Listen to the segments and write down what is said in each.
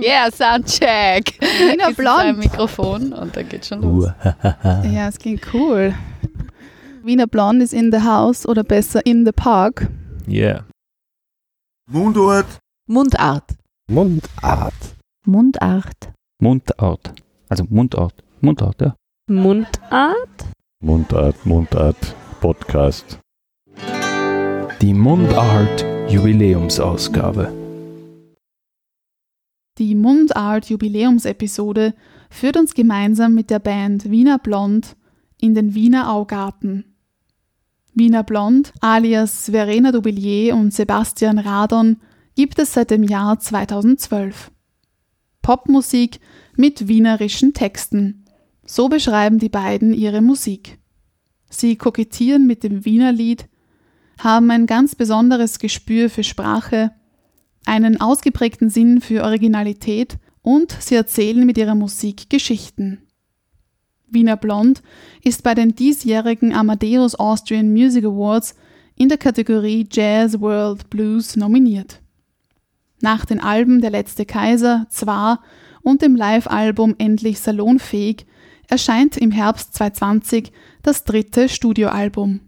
Yeah, Soundcheck. Wiener Ist das ein Blond. Mikrofon und dann geht schon los. Ja, es ging cool. Wiener Blond ist in the house oder besser in the park. Yeah. Mundort. Mundart. Mundart. Mundart. Mundart. Also Mundart. Mundart, ja. Mundart? Mundart, Mundart, Podcast. Die Mundart Jubiläumsausgabe. Die Mundart Jubiläumsepisode führt uns gemeinsam mit der Band Wiener Blond in den Wiener Augarten. Wiener Blond alias Verena Dubillier und Sebastian Radon gibt es seit dem Jahr 2012. Popmusik mit wienerischen Texten. So beschreiben die beiden ihre Musik. Sie kokettieren mit dem Wienerlied, haben ein ganz besonderes Gespür für Sprache, einen ausgeprägten Sinn für Originalität und sie erzählen mit ihrer Musik Geschichten. Wiener Blond ist bei den diesjährigen Amadeus Austrian Music Awards in der Kategorie Jazz World Blues nominiert. Nach den Alben Der letzte Kaiser, Zwar und dem Live-Album Endlich salonfähig erscheint im Herbst 2020 das dritte Studioalbum.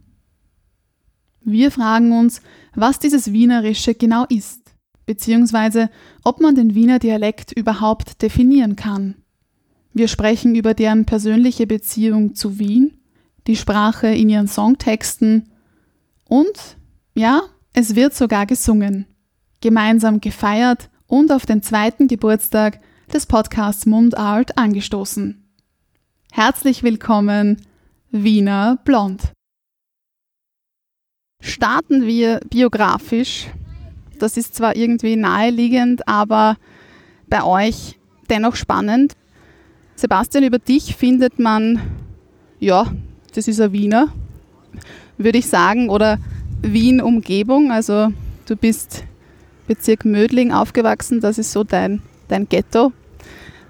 Wir fragen uns, was dieses Wienerische genau ist beziehungsweise ob man den Wiener Dialekt überhaupt definieren kann. Wir sprechen über deren persönliche Beziehung zu Wien, die Sprache in ihren Songtexten und, ja, es wird sogar gesungen, gemeinsam gefeiert und auf den zweiten Geburtstag des Podcasts Mundart angestoßen. Herzlich willkommen, Wiener Blond. Starten wir biografisch das ist zwar irgendwie naheliegend, aber bei euch dennoch spannend. Sebastian, über dich findet man, ja, das ist ein Wiener, würde ich sagen, oder Wien-Umgebung. Also du bist Bezirk Mödling aufgewachsen, das ist so dein, dein Ghetto.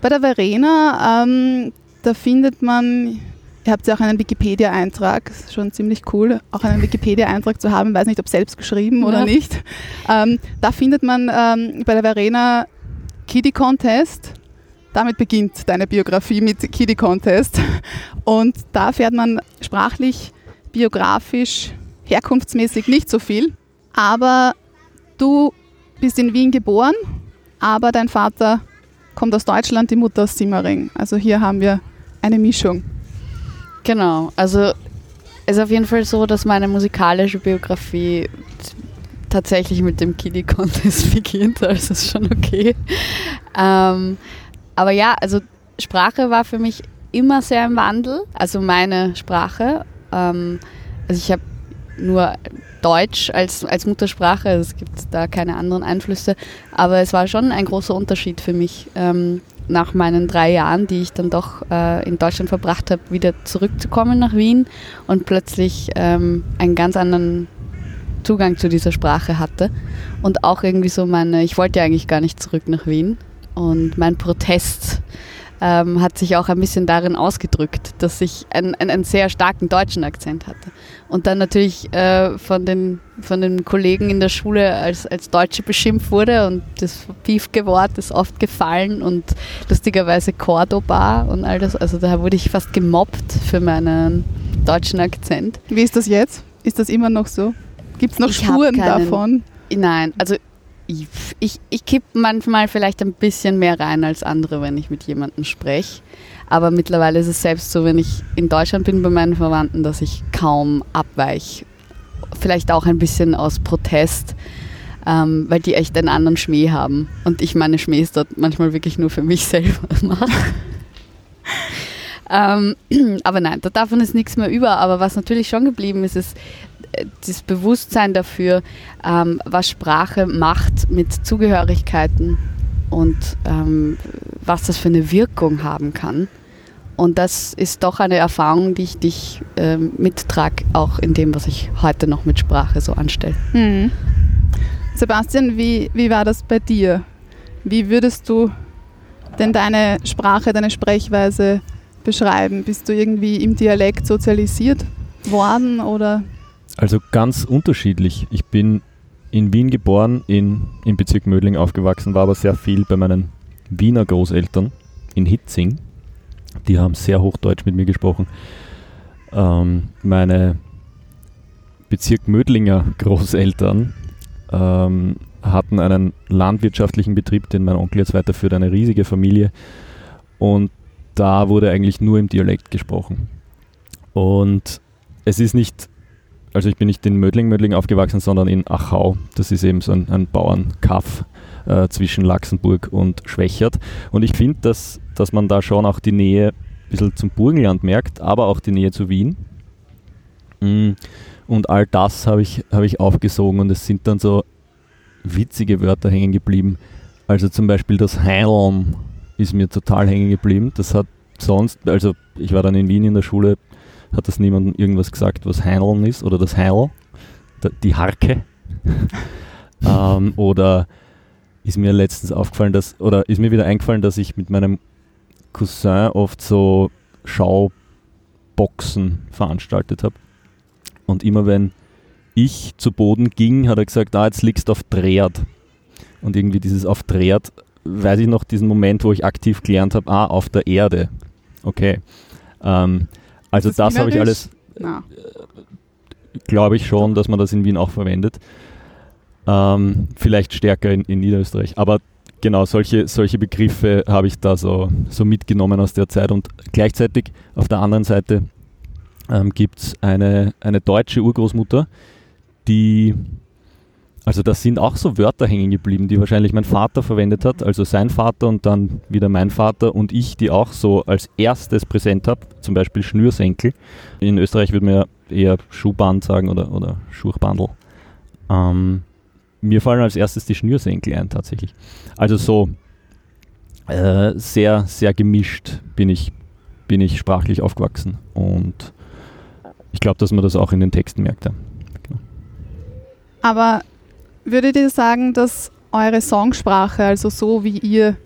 Bei der Verena, ähm, da findet man, ihr habt ja auch einen Wikipedia-Eintrag, schon ziemlich cool, auch einen Wikipedia-Eintrag zu haben, weiß nicht, ob selbst geschrieben oder Ja. nicht. Ähm, da findet man ähm, bei der Verena Kiddie Contest. Damit beginnt deine Biografie mit Kiddie Contest. Und da fährt man sprachlich, biografisch, herkunftsmäßig nicht so viel. Aber du bist in Wien geboren, aber dein Vater kommt aus Deutschland, die Mutter aus Simmering. Also hier haben wir eine Mischung. Genau, also es ist auf jeden Fall so, dass meine musikalische Biografie tatsächlich mit dem Kiddie Contest beginnt, also ist schon okay. Ähm, aber ja, also Sprache war für mich immer sehr im Wandel, also meine Sprache. Ähm, also ich habe nur Deutsch als, als Muttersprache, es gibt da keine anderen Einflüsse, aber es war schon ein großer Unterschied für mich. Ähm, nach meinen drei Jahren, die ich dann doch äh, in Deutschland verbracht habe, wieder zurückzukommen nach Wien und plötzlich ähm, einen ganz anderen Zugang zu dieser Sprache hatte. Und auch irgendwie so meine, ich wollte ja eigentlich gar nicht zurück nach Wien. Und mein Protest ähm, hat sich auch ein bisschen darin ausgedrückt, dass ich einen, einen, einen sehr starken deutschen Akzent hatte. Und dann natürlich äh, von, den, von den Kollegen in der Schule als, als Deutsche beschimpft wurde und das Piefke-Wort ist oft gefallen und lustigerweise Cordoba und all das. Also da wurde ich fast gemobbt für meinen deutschen Akzent. Wie ist das jetzt? Ist das immer noch so? Gibt es noch Ich Spuren davon? Nein, also ich, ich, ich kipp manchmal vielleicht ein bisschen mehr rein als andere, wenn ich mit jemandem spreche. Aber mittlerweile ist es selbst so, wenn ich in Deutschland bin bei meinen Verwandten, dass ich kaum abweich. Vielleicht auch ein bisschen aus Protest, ähm, weil die echt einen anderen Schmäh haben. Und ich meine Schmähs dort manchmal wirklich nur für mich selber mache. ähm, aber nein, da davon ist nichts mehr über. Aber was natürlich schon geblieben ist, ist das Bewusstsein dafür, ähm, was Sprache macht mit Zugehörigkeiten und ähm, was das für eine Wirkung haben kann. Und das ist doch eine Erfahrung, die ich dich ähm, mittrage, auch in dem, was ich heute noch mit Sprache so anstelle. Hm. Sebastian, wie, wie war das bei dir? Wie würdest du denn deine Sprache, deine Sprechweise beschreiben? Bist du irgendwie im Dialekt sozialisiert worden oder? Also ganz unterschiedlich. Ich bin in Wien geboren, in, im Bezirk Mödling aufgewachsen, war aber sehr viel bei meinen Wiener Großeltern in Hitzing. Die haben sehr Hochdeutsch mit mir gesprochen. Ähm, meine Bezirk Mödlinger Großeltern ähm, hatten einen landwirtschaftlichen Betrieb, den mein Onkel jetzt weiterführt, eine riesige Familie. Und da wurde eigentlich nur im Dialekt gesprochen. Und es ist nicht, also ich bin nicht in Mödling, Mödling aufgewachsen, sondern in Achau. Das ist eben so ein, ein Bauernkaff äh, zwischen Laxenburg und Schwächert. Und ich finde, dass, dass man da schon auch die Nähe ein bisschen zum Burgenland merkt, aber auch die Nähe zu Wien. Mm, Und all das habe ich, hab ich aufgesogen und es sind dann so witzige Wörter hängen geblieben. Also zum Beispiel das Heilm ist mir total hängen geblieben. Das hat sonst, also ich war dann in Wien in der Schule, hat das niemandem irgendwas gesagt, was Heineln ist oder das Heil, die Harke. ähm, oder ist mir letztens aufgefallen, dass, oder ist mir wieder eingefallen, dass ich mit meinem Cousin oft so Schauboxen veranstaltet habe. Und immer wenn ich zu Boden ging, hat er gesagt, ah, jetzt liegst du auf Dreht. Und irgendwie dieses auf Dreht, weiß ich noch diesen Moment, wo ich aktiv gelernt habe, ah, auf der Erde. Okay. Ähm, also das das habe ich alles, Na, glaube ich schon, dass man das in Wien auch verwendet. Ähm, vielleicht stärker in, in Niederösterreich. Aber genau, solche, solche Begriffe habe ich da so, so mitgenommen aus der Zeit. Und gleichzeitig auf der anderen Seite ähm, gibt es eine, eine deutsche Urgroßmutter, die, also das sind auch so Wörter hängen geblieben, die wahrscheinlich mein Vater verwendet hat, also sein Vater und dann wieder mein Vater und ich, die auch so als erstes präsent habe, zum Beispiel Schnürsenkel. In Österreich würde man ja eher Schuhband sagen oder, oder Schuchbandel. Ähm, mir fallen als erstes die Schnürsenkel ein tatsächlich. Also so äh, sehr, sehr gemischt bin ich, bin ich sprachlich aufgewachsen und ich glaube, dass man das auch in den Texten merkt. Ja. aber würdet ihr sagen, dass eure Songsprache, also so wie ihr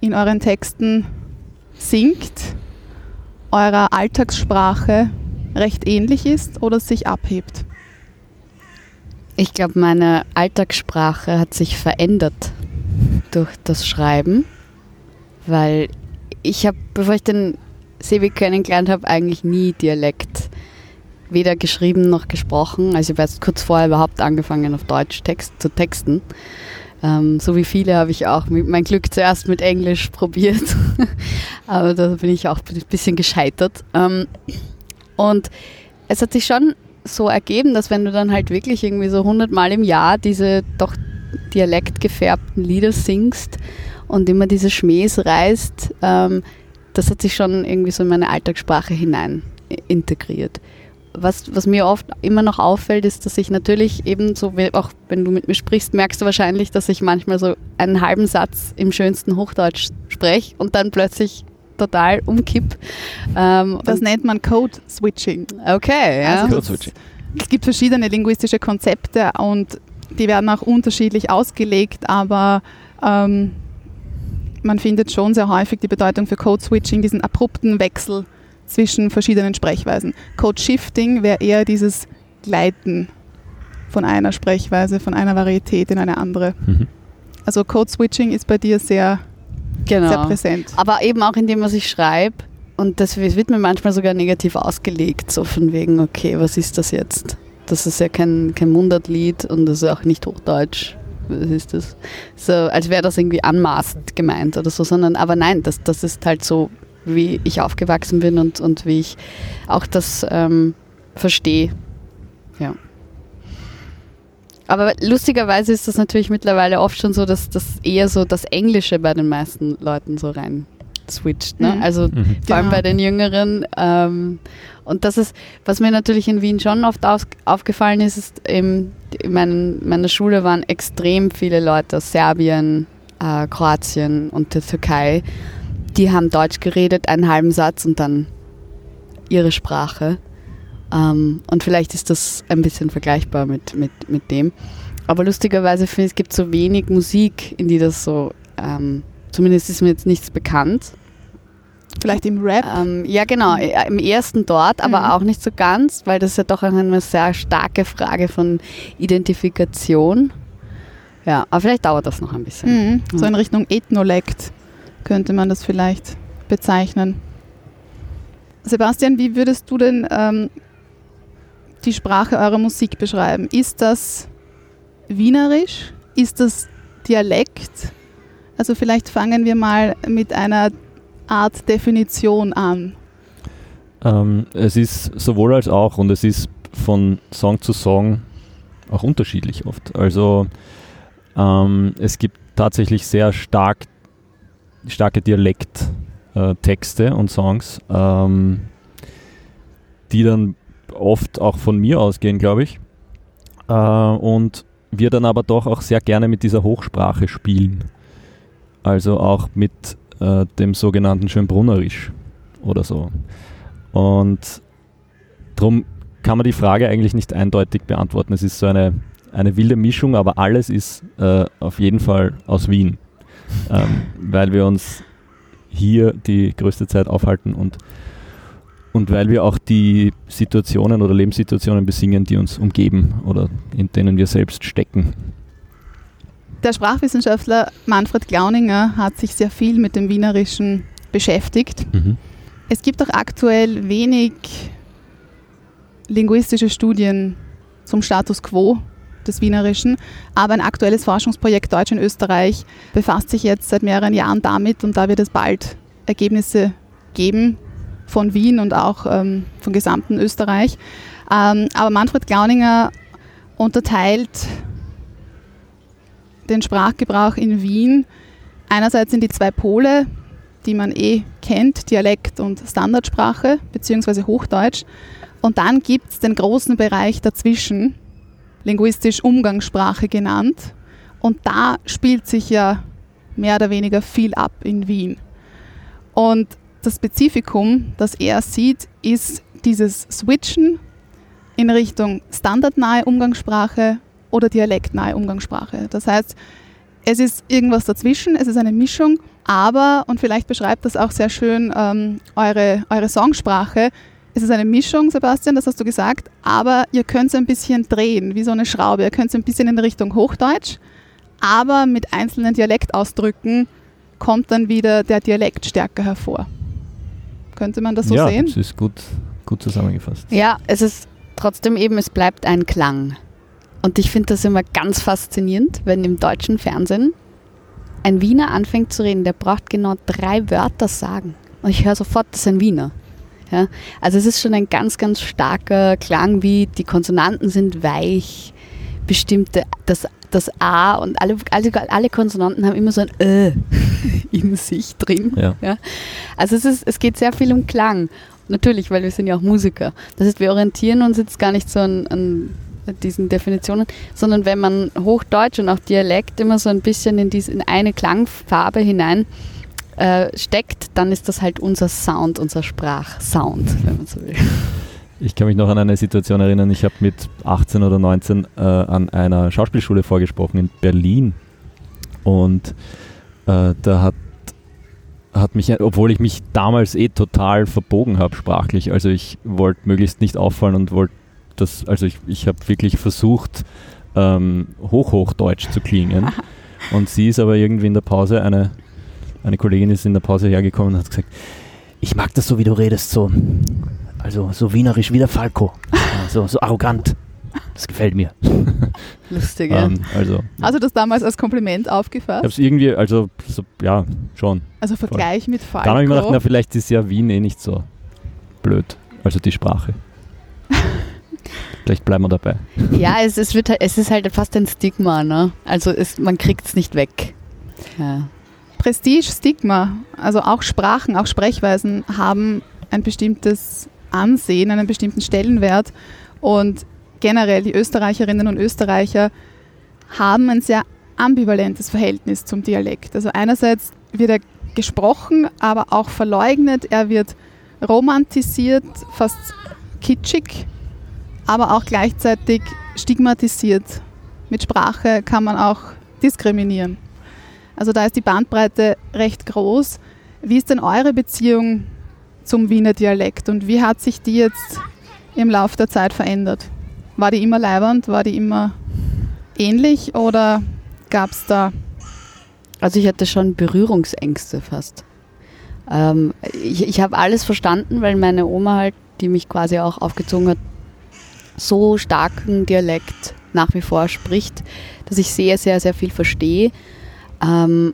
in euren Texten singt, eurer Alltagssprache recht ähnlich ist oder sich abhebt? Ich glaube, meine Alltagssprache hat sich verändert durch das Schreiben, weil ich habe, bevor ich den Sebi kennengelernt habe, eigentlich nie Dialekt weder geschrieben noch gesprochen. Also ich habe erst kurz vorher überhaupt angefangen, auf Deutsch Text zu texten. Ähm, so wie viele habe ich auch mit, mein Glück zuerst mit Englisch probiert, aber da bin ich auch ein bisschen gescheitert. Ähm, und es hat sich schon so ergeben, dass wenn du dann halt wirklich irgendwie so 100 Mal im Jahr diese doch dialektgefärbten Lieder singst und immer diese Schmähs reißt, ähm, das hat sich schon irgendwie so in meine Alltagssprache hinein integriert. Was, was mir oft immer noch auffällt, ist, dass ich natürlich eben so, wie- auch wenn du mit mir sprichst, merkst du wahrscheinlich, dass ich manchmal so einen halben Satz im schönsten Hochdeutsch spreche und dann plötzlich total umkipp. Ähm, Das nennt man Code Switching. okay, ja. Also Code Switching. Es gibt verschiedene linguistische Konzepte und die werden auch unterschiedlich ausgelegt, aber ähm, man findet schon sehr häufig die Bedeutung für Code Switching, diesen abrupten Wechsel zwischen verschiedenen Sprechweisen. Code Shifting wäre eher dieses Gleiten von einer Sprechweise, von einer Varietät in eine andere. Mhm. Also Code Switching ist bei dir sehr, genau. sehr präsent. Aber eben auch in dem, was ich schreibe. Und das wird mir manchmal sogar negativ ausgelegt, so von wegen, okay, was ist das jetzt? Das ist ja kein, kein Mundartlied und das ist auch nicht Hochdeutsch. Was ist das? So, als wäre das irgendwie anmaßend gemeint oder so, sondern, aber nein, das, das ist halt so, wie ich aufgewachsen bin und, und wie ich auch das ähm, verstehe. Ja. Aber lustigerweise ist das natürlich mittlerweile oft schon so, dass das eher so das Englische bei den meisten Leuten so rein switcht. Ne? Mhm. Also Mhm. vor allem Genau. bei den Jüngeren. Ähm, und das ist, was mir natürlich in Wien schon oft aus, aufgefallen ist, ist in meinen, meiner Schule waren extrem viele Leute aus Serbien, äh, Kroatien und der Türkei. Die haben Deutsch geredet, einen halben Satz und dann ihre Sprache. Ähm, und vielleicht ist das ein bisschen vergleichbar mit, mit, mit dem. Aber lustigerweise finde ich, es gibt so wenig Musik, in die das so, ähm, zumindest ist mir jetzt nichts bekannt. Vielleicht im Rap. Ähm, ja, genau, äh, im ersten dort, aber Mhm. auch nicht so ganz, weil das ist ja doch eine sehr starke Frage von Identifikation. Ja, aber vielleicht dauert das noch ein bisschen. Mhm. So in Richtung Ethnolekt könnte man das vielleicht bezeichnen. Sebastian, wie würdest du denn ähm, die Sprache eurer Musik beschreiben? Ist das Wienerisch? Ist das Dialekt? Also vielleicht fangen wir mal mit einer Art Definition an. Ähm, es ist sowohl als auch und es ist von Song zu Song auch unterschiedlich oft. Also ähm, es gibt tatsächlich sehr stark, starke Dialekttexte und Songs, ähm, die dann oft auch von mir ausgehen, glaube ich. Äh, und wir dann aber doch auch sehr gerne mit dieser Hochsprache spielen. Also auch mit äh, dem sogenannten Schönbrunnerisch oder so. Und darum kann man die Frage eigentlich nicht eindeutig beantworten. Es ist so eine, eine wilde Mischung, aber alles ist äh, auf jeden Fall aus Wien, ähm, weil wir uns hier die größte Zeit aufhalten und, und weil wir auch die Situationen oder Lebenssituationen besingen, die uns umgeben oder in denen wir selbst stecken. Der Sprachwissenschaftler Manfred Glauninger hat sich sehr viel mit dem Wienerischen beschäftigt. Mhm. Es gibt auch aktuell wenig linguistische Studien zum Status quo des Wienerischen, aber ein aktuelles Forschungsprojekt Deutsch in Österreich befasst sich jetzt seit mehreren Jahren damit und da wird es bald Ergebnisse geben von Wien und auch ähm, vom gesamten Österreich. Ähm, aber Manfred Glauninger unterteilt den Sprachgebrauch in Wien einerseits in die zwei Pole, die man eh kennt, Dialekt und Standardsprache beziehungsweise Hochdeutsch. Und dann gibt es den großen Bereich dazwischen, linguistisch Umgangssprache genannt. Und da spielt sich ja mehr oder weniger viel ab in Wien. Und das Spezifikum, das er sieht, ist dieses Switchen in Richtung standardnahe Umgangssprache oder dialektnahe Umgangssprache. Das heißt, es ist irgendwas dazwischen, es ist eine Mischung, aber, und vielleicht beschreibt das auch sehr schön ähm, eure, eure Songsprache, es ist eine Mischung, Sebastian, das hast du gesagt, aber ihr könnt es ein bisschen drehen, wie so eine Schraube. Ihr könnt es ein bisschen in Richtung Hochdeutsch, aber mit einzelnen Dialektausdrücken kommt dann wieder der Dialekt stärker hervor. Könnte man das so ja, sehen? das ist gut, gut zusammengefasst. Ja, es ist trotzdem eben, es bleibt ein Klang. Und ich finde das immer ganz faszinierend, wenn im deutschen Fernsehen ein Wiener anfängt zu reden, der braucht genau drei Wörter sagen. Und ich höre sofort, das ist ein Wiener. Ja? Also es ist schon ein ganz, ganz starker Klang, wie die Konsonanten sind weich, bestimmte, das, das A und alle, also alle Konsonanten haben immer so ein Ö in sich drin. Ja. Also es, ist, es geht sehr viel um Klang. Natürlich, weil wir sind ja auch Musiker. Das heißt, wir orientieren uns jetzt gar nicht so an, an diesen Definitionen, sondern wenn man Hochdeutsch und auch Dialekt immer so ein bisschen in, diese, in eine Klangfarbe hinein äh, steckt, dann ist das halt unser Sound, unser Sprachsound, wenn man so will. Ich kann mich noch an eine Situation erinnern, ich habe mit 18 oder 19 äh, an einer Schauspielschule vorgesprochen in Berlin. Und äh, da hat, hat mich, obwohl ich mich damals eh total verbogen habe sprachlich, also ich wollte möglichst nicht auffallen und wollte das, also ich, ich habe wirklich versucht, ähm, hochhochdeutsch zu klingen. Und sie ist aber irgendwie in der Pause, eine, eine Kollegin ist in der Pause hergekommen und hat gesagt, ich mag das so, wie du redest, so also so wienerisch wie der Falco. So, so arrogant. Das gefällt mir. Lustig, ja. Ähm, also, Hast du das damals als Kompliment ich habe aufgefasst? es irgendwie, also so, ja, schon. Also Vergleich mit Falco. Dann habe ich mir gedacht, na, vielleicht ist ja Wien eh nicht so blöd. Also die Sprache. vielleicht bleiben wir dabei. ja, es, es, wird, es ist halt fast ein Stigma, ne? Also es, man kriegt es nicht weg. Ja. Prestige, Stigma, also auch Sprachen, auch Sprechweisen haben ein bestimmtes Ansehen, einen bestimmten Stellenwert und generell die Österreicherinnen und Österreicher haben ein sehr ambivalentes Verhältnis zum Dialekt. Also einerseits wird er gesprochen, aber auch verleugnet, er wird romantisiert, fast kitschig, aber auch gleichzeitig stigmatisiert mit Sprache kann man auch diskriminieren. Also da ist die Bandbreite recht groß. Wie ist denn eure Beziehung zum Wiener Dialekt und wie hat sich die jetzt im Laufe der Zeit verändert? War die immer leibernd? War die immer ähnlich oder gab es da Also ich hatte schon Berührungsängste fast. Ähm, ich ich habe alles verstanden, weil meine Oma halt, die mich quasi auch aufgezogen hat, so starken Dialekt nach wie vor spricht, dass ich sehr, sehr, sehr viel verstehe. Ähm,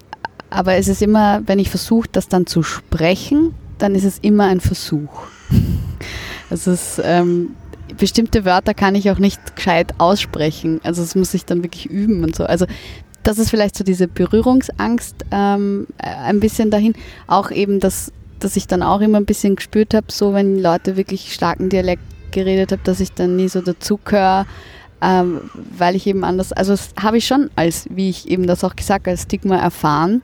aber es ist immer, wenn ich versuche, das dann zu sprechen, dann ist es immer ein Versuch. Es ist, ähm, bestimmte Wörter kann ich auch nicht gescheit aussprechen. Also das muss ich dann wirklich üben und so. Also das ist vielleicht so diese Berührungsangst ähm, äh, ein bisschen dahin. Auch eben, dass, dass ich dann auch immer ein bisschen gespürt habe, so wenn Leute wirklich starken Dialekt geredet haben, dass ich dann nie so dazugehöre, ähm, weil ich eben anders, also das habe ich schon als, wie ich eben das auch gesagt, als Stigma erfahren,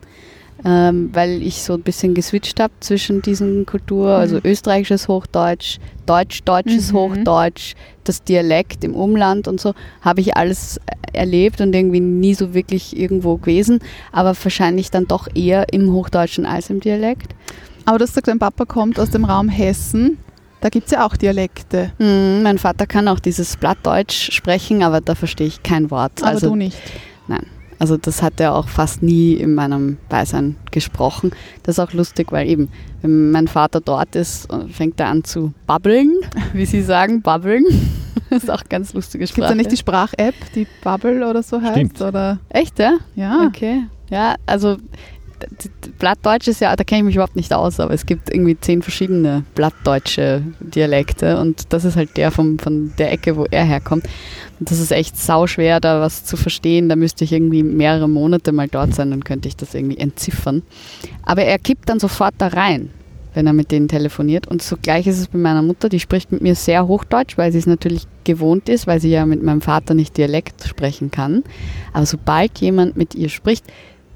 ähm, weil ich so ein bisschen geswitcht habe zwischen diesen Kulturen, also Mhm. österreichisches Hochdeutsch, Deutsch, deutsches Mhm. Hochdeutsch, das Dialekt im Umland und so, habe ich alles erlebt und irgendwie nie so wirklich irgendwo gewesen, aber wahrscheinlich dann doch eher im Hochdeutschen als im Dialekt. Aber du hast gesagt, dein Papa kommt aus dem Raum Hessen. Da gibt es ja auch Dialekte. Hm, mein Vater kann auch dieses Blattdeutsch sprechen, aber da verstehe ich kein Wort. Aber also, du nicht. also das hat er auch fast nie in meinem Beisein gesprochen. Das ist auch lustig, weil eben, wenn mein Vater dort ist, fängt er an zu babbeln, wie sie sagen, babbeln. Das ist auch ganz lustige Gibt es Sprache. da nicht die Sprach-App, die Bubble oder so heißt? Stimmt. Oder? Echt, ja? Ja. Okay. Ja, also Blattdeutsch ist ja, da kenne ich mich überhaupt nicht aus, aber es gibt irgendwie zehn verschiedene blattdeutsche Dialekte und das ist halt der vom, von der Ecke, wo er herkommt. Und das ist echt sauschwer, da was zu verstehen. Da müsste ich irgendwie mehrere Monate mal dort sein, dann könnte ich das irgendwie entziffern. Aber er kippt dann sofort da rein, wenn er mit denen telefoniert. Und so gleich ist es bei meiner Mutter, die spricht mit mir sehr Hochdeutsch, weil sie es natürlich gewohnt ist, weil sie ja mit meinem Vater nicht Dialekt sprechen kann. Aber sobald jemand mit ihr spricht,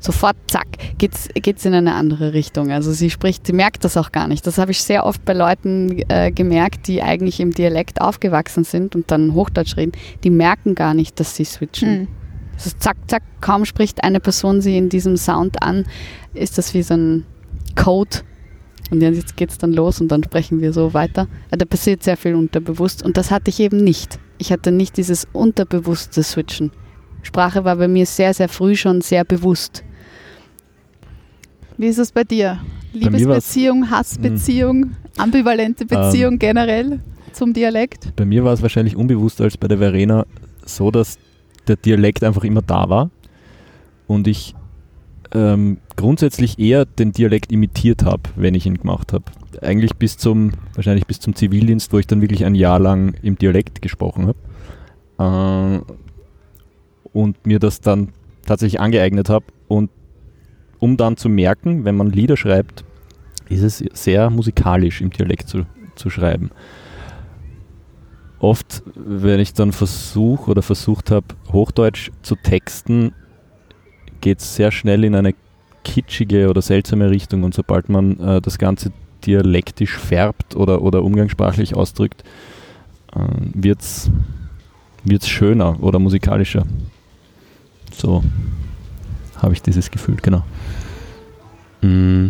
sofort, zack, geht's, geht's in eine andere Richtung. Also sie spricht, sie merkt das auch gar nicht. Das habe ich sehr oft bei Leuten äh, gemerkt, die eigentlich im Dialekt aufgewachsen sind und dann Hochdeutsch reden. Die merken gar nicht, dass sie switchen. Mhm. Es ist zack, zack, kaum spricht eine Person sie in diesem Sound an, ist das wie so ein Code. Und jetzt geht's dann los und dann sprechen wir so weiter. Ja, Da passiert sehr viel unterbewusst und das hatte ich eben nicht. Ich hatte nicht dieses unterbewusste Switchen. Sprache war bei mir sehr, sehr früh schon sehr bewusst. Wie ist es bei dir? Liebesbeziehung, Hassbeziehung, ambivalente Beziehung generell zum Dialekt? Bei mir war es wahrscheinlich unbewusster als bei der Verena so, dass der Dialekt einfach immer da war und ich ähm, grundsätzlich eher den Dialekt imitiert habe, wenn ich ihn gemacht habe. Eigentlich bis zum, wahrscheinlich bis zum Zivildienst, wo ich dann wirklich ein Jahr lang im Dialekt gesprochen habe. Äh, und mir das dann tatsächlich angeeignet habe. Und um dann zu merken, wenn man Lieder schreibt, ist es sehr musikalisch im Dialekt zu, zu schreiben. Oft, wenn ich dann versuche oder versucht habe, Hochdeutsch zu texten, geht es sehr schnell in eine kitschige oder seltsame Richtung. Und sobald man äh, das Ganze dialektisch färbt oder, oder umgangssprachlich ausdrückt, äh, wird es schöner oder musikalischer. So habe ich dieses Gefühl, genau. Mm,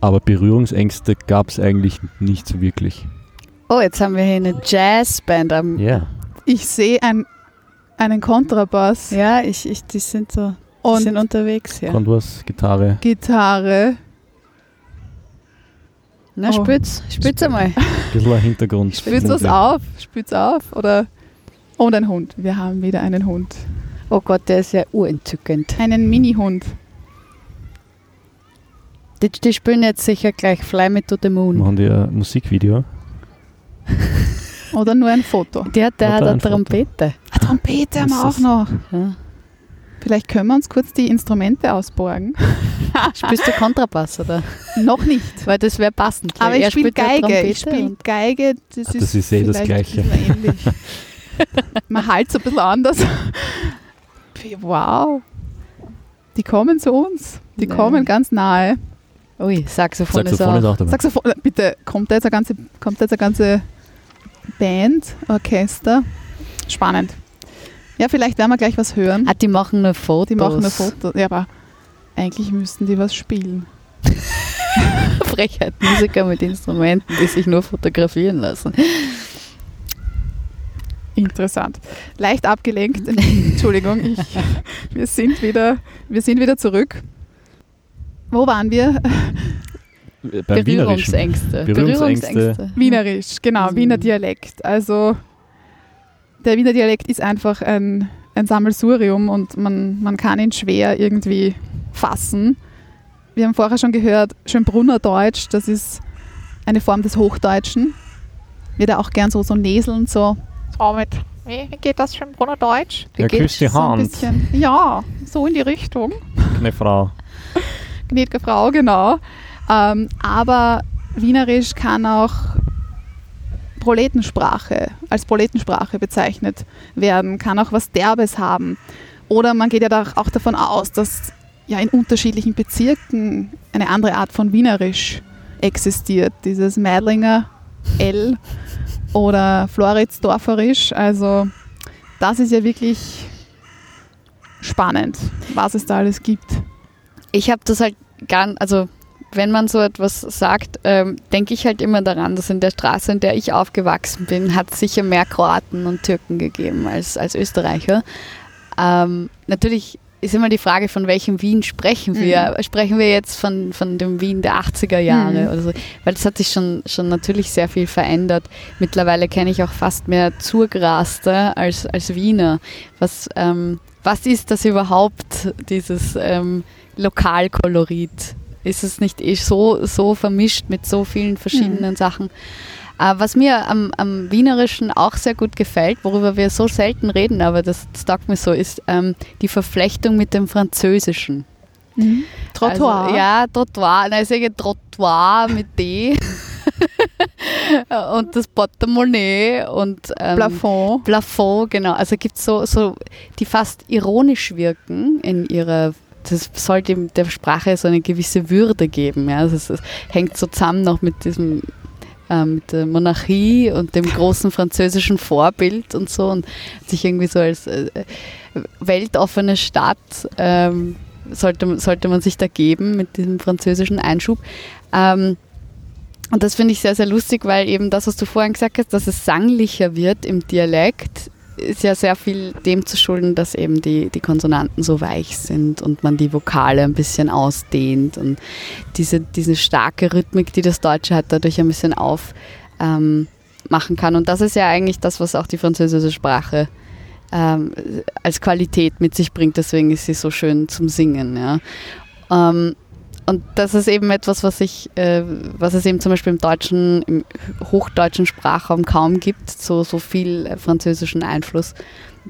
aber Berührungsängste gab es eigentlich nicht so wirklich. Oh, jetzt haben wir hier eine Jazzband am. Ja. Ich sehe ein, einen Kontrabass Ja, ich, ich, die sind so, die und sind unterwegs, ja. Kontrabass, Gitarre. Gitarre. Na, Oh. spürt's, spürt's einmal. Ein bisschen ein Hintergrund. Spürt's was auf? Spürt's auf? Oder? Und ein Hund. Wir haben wieder einen Hund. Oh Gott, der ist ja urentzückend. Einen Mini-Hund. Die, die spielen jetzt sicher gleich Fly Me to the Moon. Machen die ein Musikvideo? Oder nur ein Foto. Der, der Hat er eine? Trompete. Eine Trompete haben wir Ist auch noch. Ja. Vielleicht können wir uns kurz die Instrumente ausborgen. Spielst du Kontrabass, oder? noch nicht. Weil das wäre passend. Aber ich spiele Geige. Ich spiele Geige. Das Ach, ist, das ist eh das vielleicht Gleiche. ein bisschen ähnlich. Man halt so ein bisschen anders. Wow. Die kommen zu uns. Die Ja. kommen ganz nahe. Ui, Saxophon, Saxophon ist ist auch. auch dabei. Saxophon, bitte, kommt da jetzt eine ganze, kommt da jetzt eine ganze Band, Orchester? Spannend. Ja, vielleicht werden wir gleich was hören. Ah, die machen nur Fotos. Die machen ein Foto. Ja, aber eigentlich müssten die was spielen. Frechheit, Musiker mit Instrumenten, die sich nur fotografieren lassen. Interessant. Leicht abgelenkt. Entschuldigung, ich, wir, sind wieder, wir sind wieder zurück. Wo waren wir? Beim Wienerischen. Berührungsängste. Berührungsängste. Wienerisch, genau, Mhm. Wiener Dialekt. Also der Wiener Dialekt ist einfach ein, ein Sammelsurium und man, man kann ihn schwer irgendwie fassen. Wir haben vorher schon gehört, Schönbrunner Deutsch, das ist eine Form des Hochdeutschen. Wird ja auch gern so, so näseln, so. So mit, wie geht das Schönbrunner Deutsch? Ja, Geht küss die so Hand. bisschen- Ja, so in die Richtung. Eine Frau. gnädige Frau, genau. Ähm, aber Wienerisch kann auch Proletensprache, als Proletensprache bezeichnet werden, kann auch was Derbes haben. Oder man geht ja auch davon aus, dass ja in unterschiedlichen Bezirken eine andere Art von Wienerisch existiert. Dieses Meidlinger L oder Floridsdorferisch. Also das ist ja wirklich spannend, was es da alles gibt. Ich habe das halt gar also wenn man so etwas sagt, ähm, denke ich halt immer daran, dass in der Straße, in der ich aufgewachsen bin, hat es sicher mehr Kroaten und Türken gegeben als, als Österreicher. Ähm, natürlich ist immer die Frage, von welchem Wien sprechen wir. Sprechen wir jetzt von, von dem Wien der 80er Jahre Mhm. oder so? Weil das hat sich schon, schon natürlich sehr viel verändert. Mittlerweile kenne ich auch fast mehr Zurgraste als, als Wiener. Was, ähm, was ist das überhaupt, dieses ähm, Lokalkolorit? Ist es nicht eh so, so vermischt mit so vielen verschiedenen Sachen? Äh, was mir am, am Wienerischen auch sehr gut gefällt, worüber wir so selten reden, aber das, das taugt mir so, ist ähm, die Verflechtung mit dem Französischen. Trottoir. Also, ja, Trottoir. Nein, ich sage Trottoir mit D. und das Portemonnaie und ähm, Plafond. Plafond, genau. Also gibt es so, so, die fast ironisch wirken in ihrer, das sollte der Sprache so eine gewisse Würde geben. Ja? Also es, es hängt so zusammen noch mit diesem ähm, mit der Monarchie und dem großen französischen Vorbild und so und sich irgendwie so als äh, weltoffene Stadt ähm, sollte, sollte man sich da geben mit diesem französischen Einschub. Ähm, und das finde ich sehr, sehr lustig, weil eben das, was du vorhin gesagt hast, dass es sanglicher wird im Dialekt, ist ja sehr viel dem zu schulden, dass eben die, die Konsonanten so weich sind und man die Vokale ein bisschen ausdehnt und diese, diese starke Rhythmik, die das Deutsche hat, dadurch ein bisschen aufmachen ähm, kann. Und das ist ja eigentlich das, was auch die französische Sprache ähm, als Qualität mit sich bringt. Deswegen ist sie so schön zum Singen. Ja. Ähm, und das ist eben etwas, was ich, äh, was es eben zum Beispiel im deutschen, im hochdeutschen Sprachraum kaum gibt, so, so viel äh, französischen Einfluss.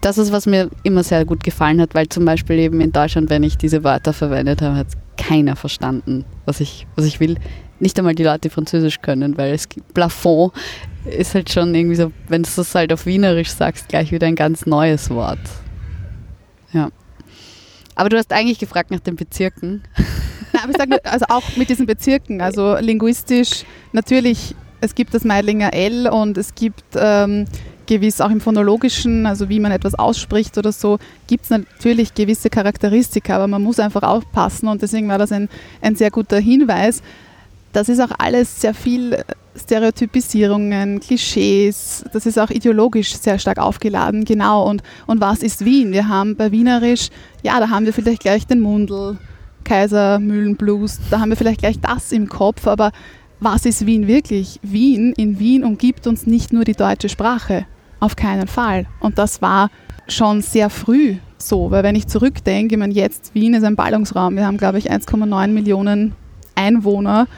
Das ist, was mir immer sehr gut gefallen hat, weil zum Beispiel eben in Deutschland, wenn ich diese Wörter verwendet habe, hat keiner verstanden, was ich, was ich will. Nicht einmal die Leute, die Französisch können, weil es Plafond ist halt schon irgendwie so, wenn du das halt auf Wienerisch sagst, gleich wieder ein ganz neues Wort. Ja. Aber du hast eigentlich gefragt nach den Bezirken. Nein, aber ich sage, also auch mit diesen Bezirken, also linguistisch, natürlich, es gibt das Meidlinger L und es gibt ähm, gewiss auch im Phonologischen, also wie man etwas ausspricht oder so, gibt es natürlich gewisse Charakteristika, aber man muss einfach aufpassen und deswegen war das ein, ein sehr guter Hinweis. Das ist auch alles sehr viel Stereotypisierungen, Klischees, das ist auch ideologisch sehr stark aufgeladen, genau. Und, und was ist Wien? Wir haben bei Wienerisch, ja, da haben wir vielleicht gleich den Mundel, Kaisermühlenblues, da haben wir vielleicht gleich das im Kopf, aber was ist Wien wirklich? Wien, in Wien umgibt uns nicht nur die deutsche Sprache, auf keinen Fall. Und das war schon sehr früh so, weil wenn ich zurückdenke, ich meine jetzt, Wien ist ein Ballungsraum, wir haben glaube ich 1,9 Millionen Einwohner,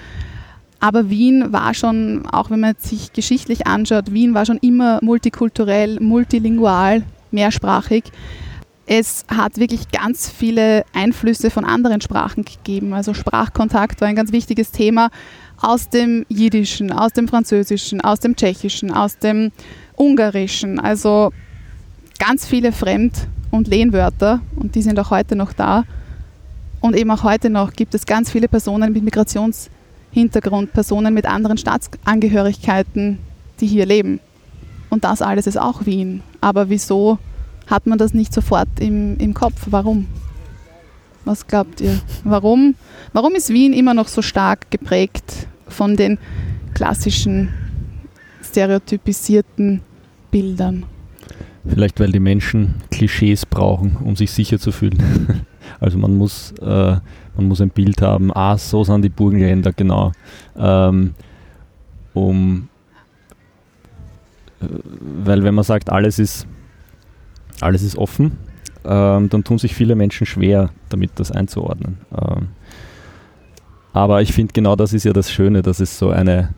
aber Wien war schon, auch wenn man sich geschichtlich anschaut, Wien war schon immer multikulturell, multilingual, mehrsprachig. Es hat wirklich ganz viele Einflüsse von anderen Sprachen gegeben. Also Sprachkontakt war ein ganz wichtiges Thema aus dem Jiddischen, aus dem Französischen, aus dem Tschechischen, aus dem Ungarischen. Also ganz viele Fremd- und Lehnwörter und die sind auch heute noch da. Und eben auch heute noch gibt es ganz viele Personen mit Migrationshintergrund, Personen mit anderen Staatsangehörigkeiten, die hier leben. Und das alles ist auch Wien. Aber wieso hat man das nicht sofort im, im Kopf. Warum? Was glaubt ihr? Warum, warum ist Wien immer noch so stark geprägt von den klassischen, stereotypisierten Bildern? Vielleicht weil die Menschen Klischees brauchen, um sich sicher zu fühlen. Also man muss, äh, man muss ein Bild haben, ah, so sind die Burgenländer, genau. Ähm, um, äh, weil wenn man sagt, alles ist, alles ist offen, ähm, dann tun sich viele Menschen schwer, damit das einzuordnen. Ähm, aber ich finde, genau das ist ja das Schöne, dass es so eine,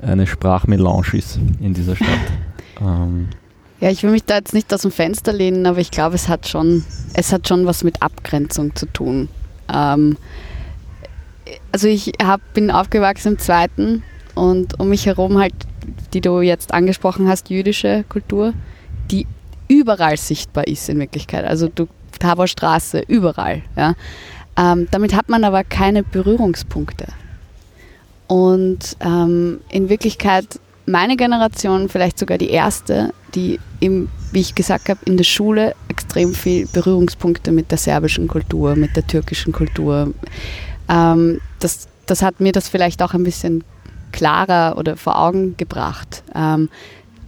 eine Sprachmelange ist in dieser Stadt. ähm, Ja, ich will mich da jetzt nicht aus dem Fenster lehnen, aber ich glaube, es hat schon, es hat schon was mit Abgrenzung zu tun. Ähm, also ich hab, bin aufgewachsen im Zweiten und um mich herum halt, die du jetzt angesprochen hast, jüdische Kultur, die überall sichtbar ist in Wirklichkeit. Also du Taborstraße, überall. Ja. Ähm, damit hat man aber keine Berührungspunkte. Und ähm, in Wirklichkeit meine Generation, vielleicht sogar die erste, die, im, wie ich gesagt habe, in der Schule extrem viel Berührungspunkte mit der serbischen Kultur, mit der türkischen Kultur. Ähm, das, das hat mir das vielleicht auch ein bisschen klarer oder vor Augen gebracht. Ähm,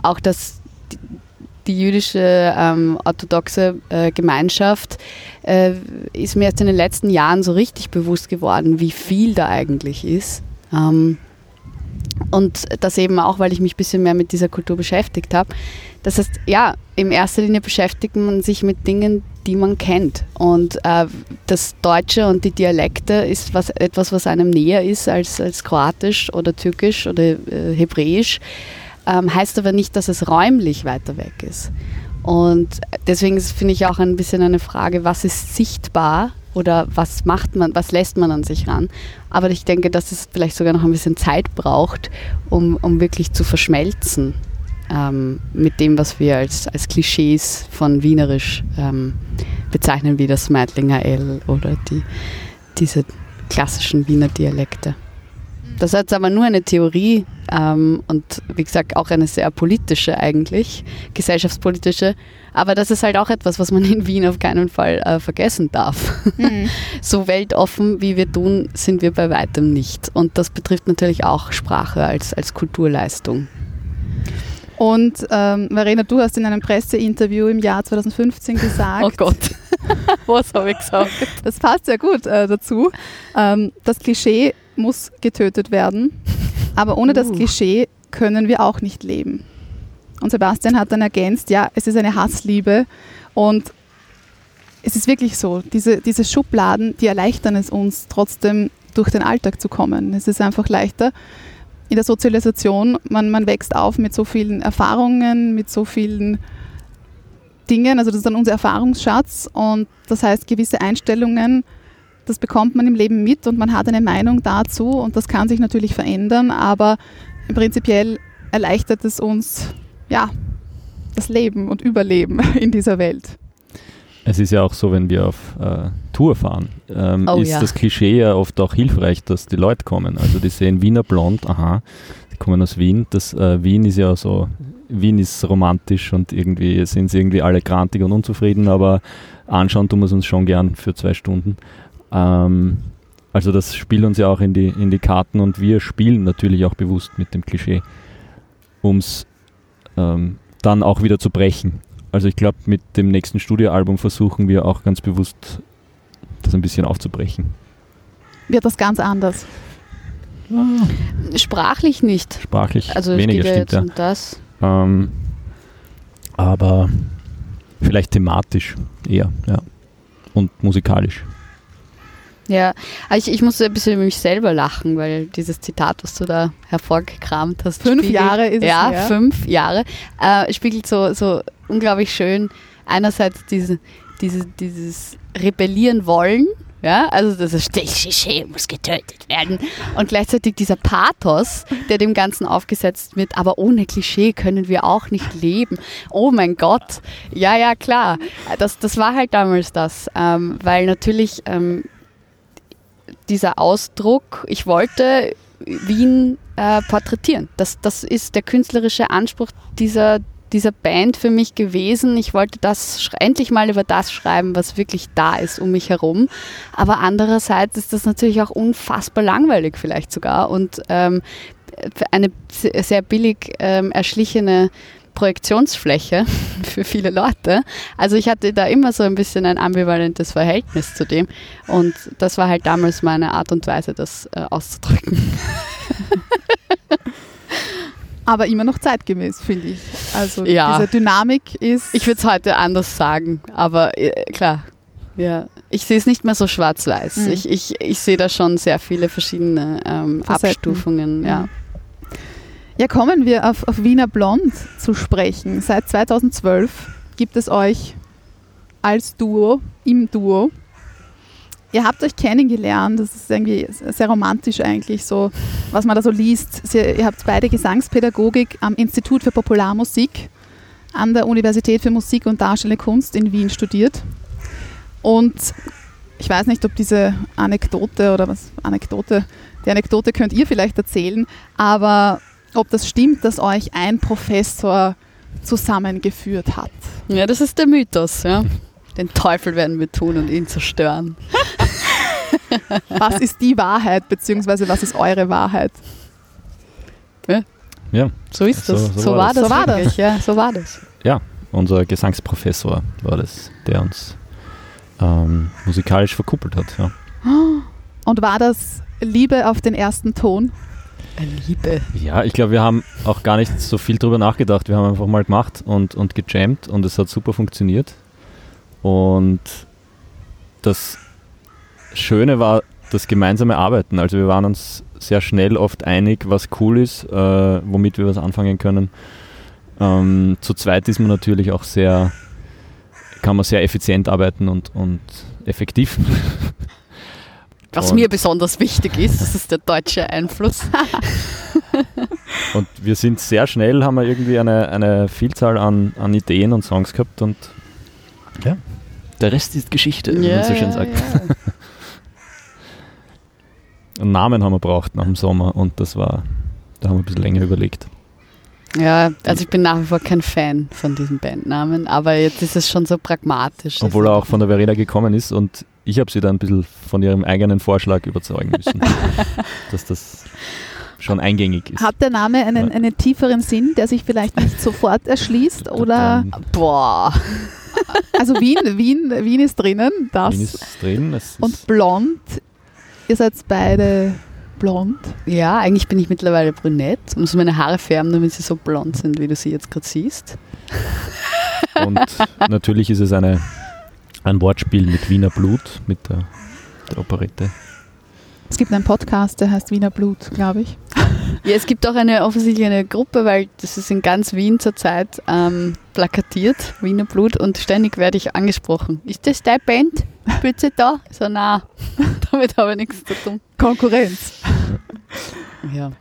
auch dass die, die jüdische ähm, orthodoxe äh, Gemeinschaft äh, ist mir erst in den letzten Jahren so richtig bewusst geworden, wie viel da eigentlich ist. Ähm, und das eben auch, weil ich mich ein bisschen mehr mit dieser Kultur beschäftigt habe. Das heißt, ja, in erster Linie beschäftigt man sich mit Dingen, die man kennt. Und äh, das Deutsche und die Dialekte ist was, etwas, was einem näher ist als, als Kroatisch oder Türkisch oder äh, Hebräisch. Ähm, heißt aber nicht, dass es räumlich weiter weg ist. Und deswegen finde ich auch ein bisschen eine Frage, was ist sichtbar oder was macht man, was lässt man an sich ran. Aber ich denke, dass es vielleicht sogar noch ein bisschen Zeit braucht, um, um wirklich zu verschmelzen ähm, mit dem, was wir als, als Klischees von Wienerisch ähm, bezeichnen, wie das Meidlinger L oder die, diese klassischen Wiener Dialekte. Das ist jetzt aber nur eine Theorie ähm, und wie gesagt auch eine sehr politische eigentlich, gesellschaftspolitische. Aber das ist halt auch etwas, was man in Wien auf keinen Fall äh, vergessen darf. Mhm. so weltoffen, wie wir tun, sind wir bei weitem nicht. Und das betrifft natürlich auch Sprache als, als Kulturleistung. Und ähm, Verena, du hast in einem Presseinterview im Jahr 2015 gesagt. oh Gott, was habe ich gesagt? Das passt sehr gut äh, dazu. Ähm, das Klischee muss getötet werden, aber ohne uh. das Klischee können wir auch nicht leben. Und Sebastian hat dann ergänzt, ja, es ist eine Hassliebe und es ist wirklich so, diese, diese Schubladen, die erleichtern es uns trotzdem durch den Alltag zu kommen. Es ist einfach leichter, in der Sozialisation, man, man wächst auf mit so vielen Erfahrungen, mit so vielen Dingen, also das ist dann unser Erfahrungsschatz und das heißt gewisse Einstellungen, das bekommt man im Leben mit und man hat eine Meinung dazu und das kann sich natürlich verändern, aber prinzipiell erleichtert es uns ja das Leben und Überleben in dieser Welt. Es ist ja auch so, wenn wir auf äh, Tour fahren, ähm, oh, ist ja. das Klischee ja oft auch hilfreich, dass die Leute kommen. Also die sehen Wiener blond, aha, die kommen aus Wien. Das äh, Wien ist ja so, Wien ist romantisch und irgendwie sind sie irgendwie alle grantig und unzufrieden, aber anschauen tun wir es uns schon gern für zwei Stunden. Ähm, also das spielt uns ja auch in die, in die Karten und wir spielen natürlich auch bewusst mit dem Klischee, um es ähm, dann auch wieder zu brechen. Also ich glaube, mit dem nächsten Studioalbum versuchen wir auch ganz bewusst das ein bisschen aufzubrechen. Wird das ganz anders? Sprachlich nicht. Sprachlich also weniger stimmt ja. Das. Ähm, aber vielleicht thematisch eher, ja. Und musikalisch. Ja, ich, ich musste ein bisschen über mich selber lachen, weil dieses Zitat, was du da hervorgekramt hast. Fünf spiegelt, Jahre ist ja, es. Ja, fünf Jahre. Äh, spiegelt so, so unglaublich schön einerseits diese, diese, dieses Rebellieren wollen, ja, also das Klischee muss getötet werden. Und gleichzeitig dieser Pathos, der dem Ganzen aufgesetzt wird, aber ohne Klischee können wir auch nicht leben. Oh mein Gott. Ja, ja, klar. Das, das war halt damals das. Ähm, weil natürlich ähm, dieser Ausdruck, ich wollte Wien äh, porträtieren. Das, das ist der künstlerische Anspruch dieser, dieser Band für mich gewesen. Ich wollte das endlich mal über das schreiben, was wirklich da ist um mich herum. Aber andererseits ist das natürlich auch unfassbar langweilig vielleicht sogar und ähm, eine se- sehr billig ähm, erschlichene Projektionsfläche für viele Leute. Also ich hatte da immer so ein bisschen ein ambivalentes Verhältnis zu dem und das war halt damals meine Art und Weise, das äh, auszudrücken. Aber immer noch zeitgemäß, finde ich. Also Ja. diese Dynamik ist. Ich würde es heute anders sagen, aber äh, klar. Ja, ich sehe es nicht mehr so schwarz-weiß. Mhm. Ich, ich, ich sehe da schon sehr viele verschiedene ähm. Abstufungen. Ja. Ja, kommen wir auf, auf Wiener Blond zu sprechen. Seit 2012 gibt es euch als Duo, im Duo. Ihr habt euch kennengelernt, das ist irgendwie sehr romantisch eigentlich, so was man da so liest. Sie, ihr habt beide Gesangspädagogik am Institut für Popularmusik an der Universität für Musik und Darstellende Kunst in Wien studiert. Und ich weiß nicht, ob diese Anekdote oder was Anekdote, die Anekdote könnt ihr vielleicht erzählen, aber ob das stimmt, dass euch ein Professor zusammengeführt hat. ja, das ist der Mythos. Ja. Den Teufel werden wir tun und ihn zerstören. Was ist die Wahrheit, beziehungsweise was ist eure Wahrheit? Ja, So ist So- das. so So, war war das. das. So war das. wirklich, Ja, so war das. unser Gesangsprofessor war das, der uns ähm, musikalisch verkuppelt hat. Ja. Und war das Liebe auf den ersten Ton? Liebe. Ja, ich glaube, wir haben auch gar nicht so viel drüber nachgedacht. Wir haben einfach mal gemacht und, und gejammt und es hat super funktioniert. Und das Schöne war das gemeinsame Arbeiten. Also wir waren uns sehr schnell oft einig, was cool ist, äh, womit wir was anfangen können. Ähm, zu zweit ist man natürlich auch sehr, kann man sehr effizient arbeiten und, und effektiv. Was Und- mir besonders wichtig ist, das ist der deutsche Einfluss. Und wir sind sehr schnell, haben wir irgendwie eine, eine Vielzahl an, an Ideen und Songs gehabt und ja, der Rest ist Geschichte, wie man so schön sagt. Einen Namen haben wir braucht nach dem Sommer und das war, da haben wir ein bisschen länger überlegt. Ja, also ich bin nach wie vor kein Fan von diesem Bandnamen, aber jetzt ist es schon so pragmatisch. Obwohl er auch von der Verena gekommen ist und ich habe sie dann ein bisschen von ihrem eigenen Vorschlag überzeugen müssen, dass das schon eingängig ist. Hat der Name einen, Ja. einen tieferen Sinn, der sich vielleicht nicht sofort erschließt? Oder Boah. also Wien, Wien, Wien ist drinnen, das Wien ist drin, es und blond. Ihr seid beide blond. Ja, eigentlich bin ich mittlerweile brünett. Ich muss meine Haare färben, damit sie so blond sind, wie du sie jetzt gerade siehst. und natürlich ist es eine, ein Wortspiel mit Wiener Blut, mit der, der Operette. Es gibt einen Podcast, der heißt Wiener Blut, glaube ich. Ja, es gibt auch eine offensichtlich eine Gruppe, weil das ist in ganz Wien zurzeit ähm, plakatiert, Wiener Blut, und ständig werde ich angesprochen. Ist das deine Band? Sie da? So, na, damit habe ich nichts zu tun. Konkurrenz. Ja.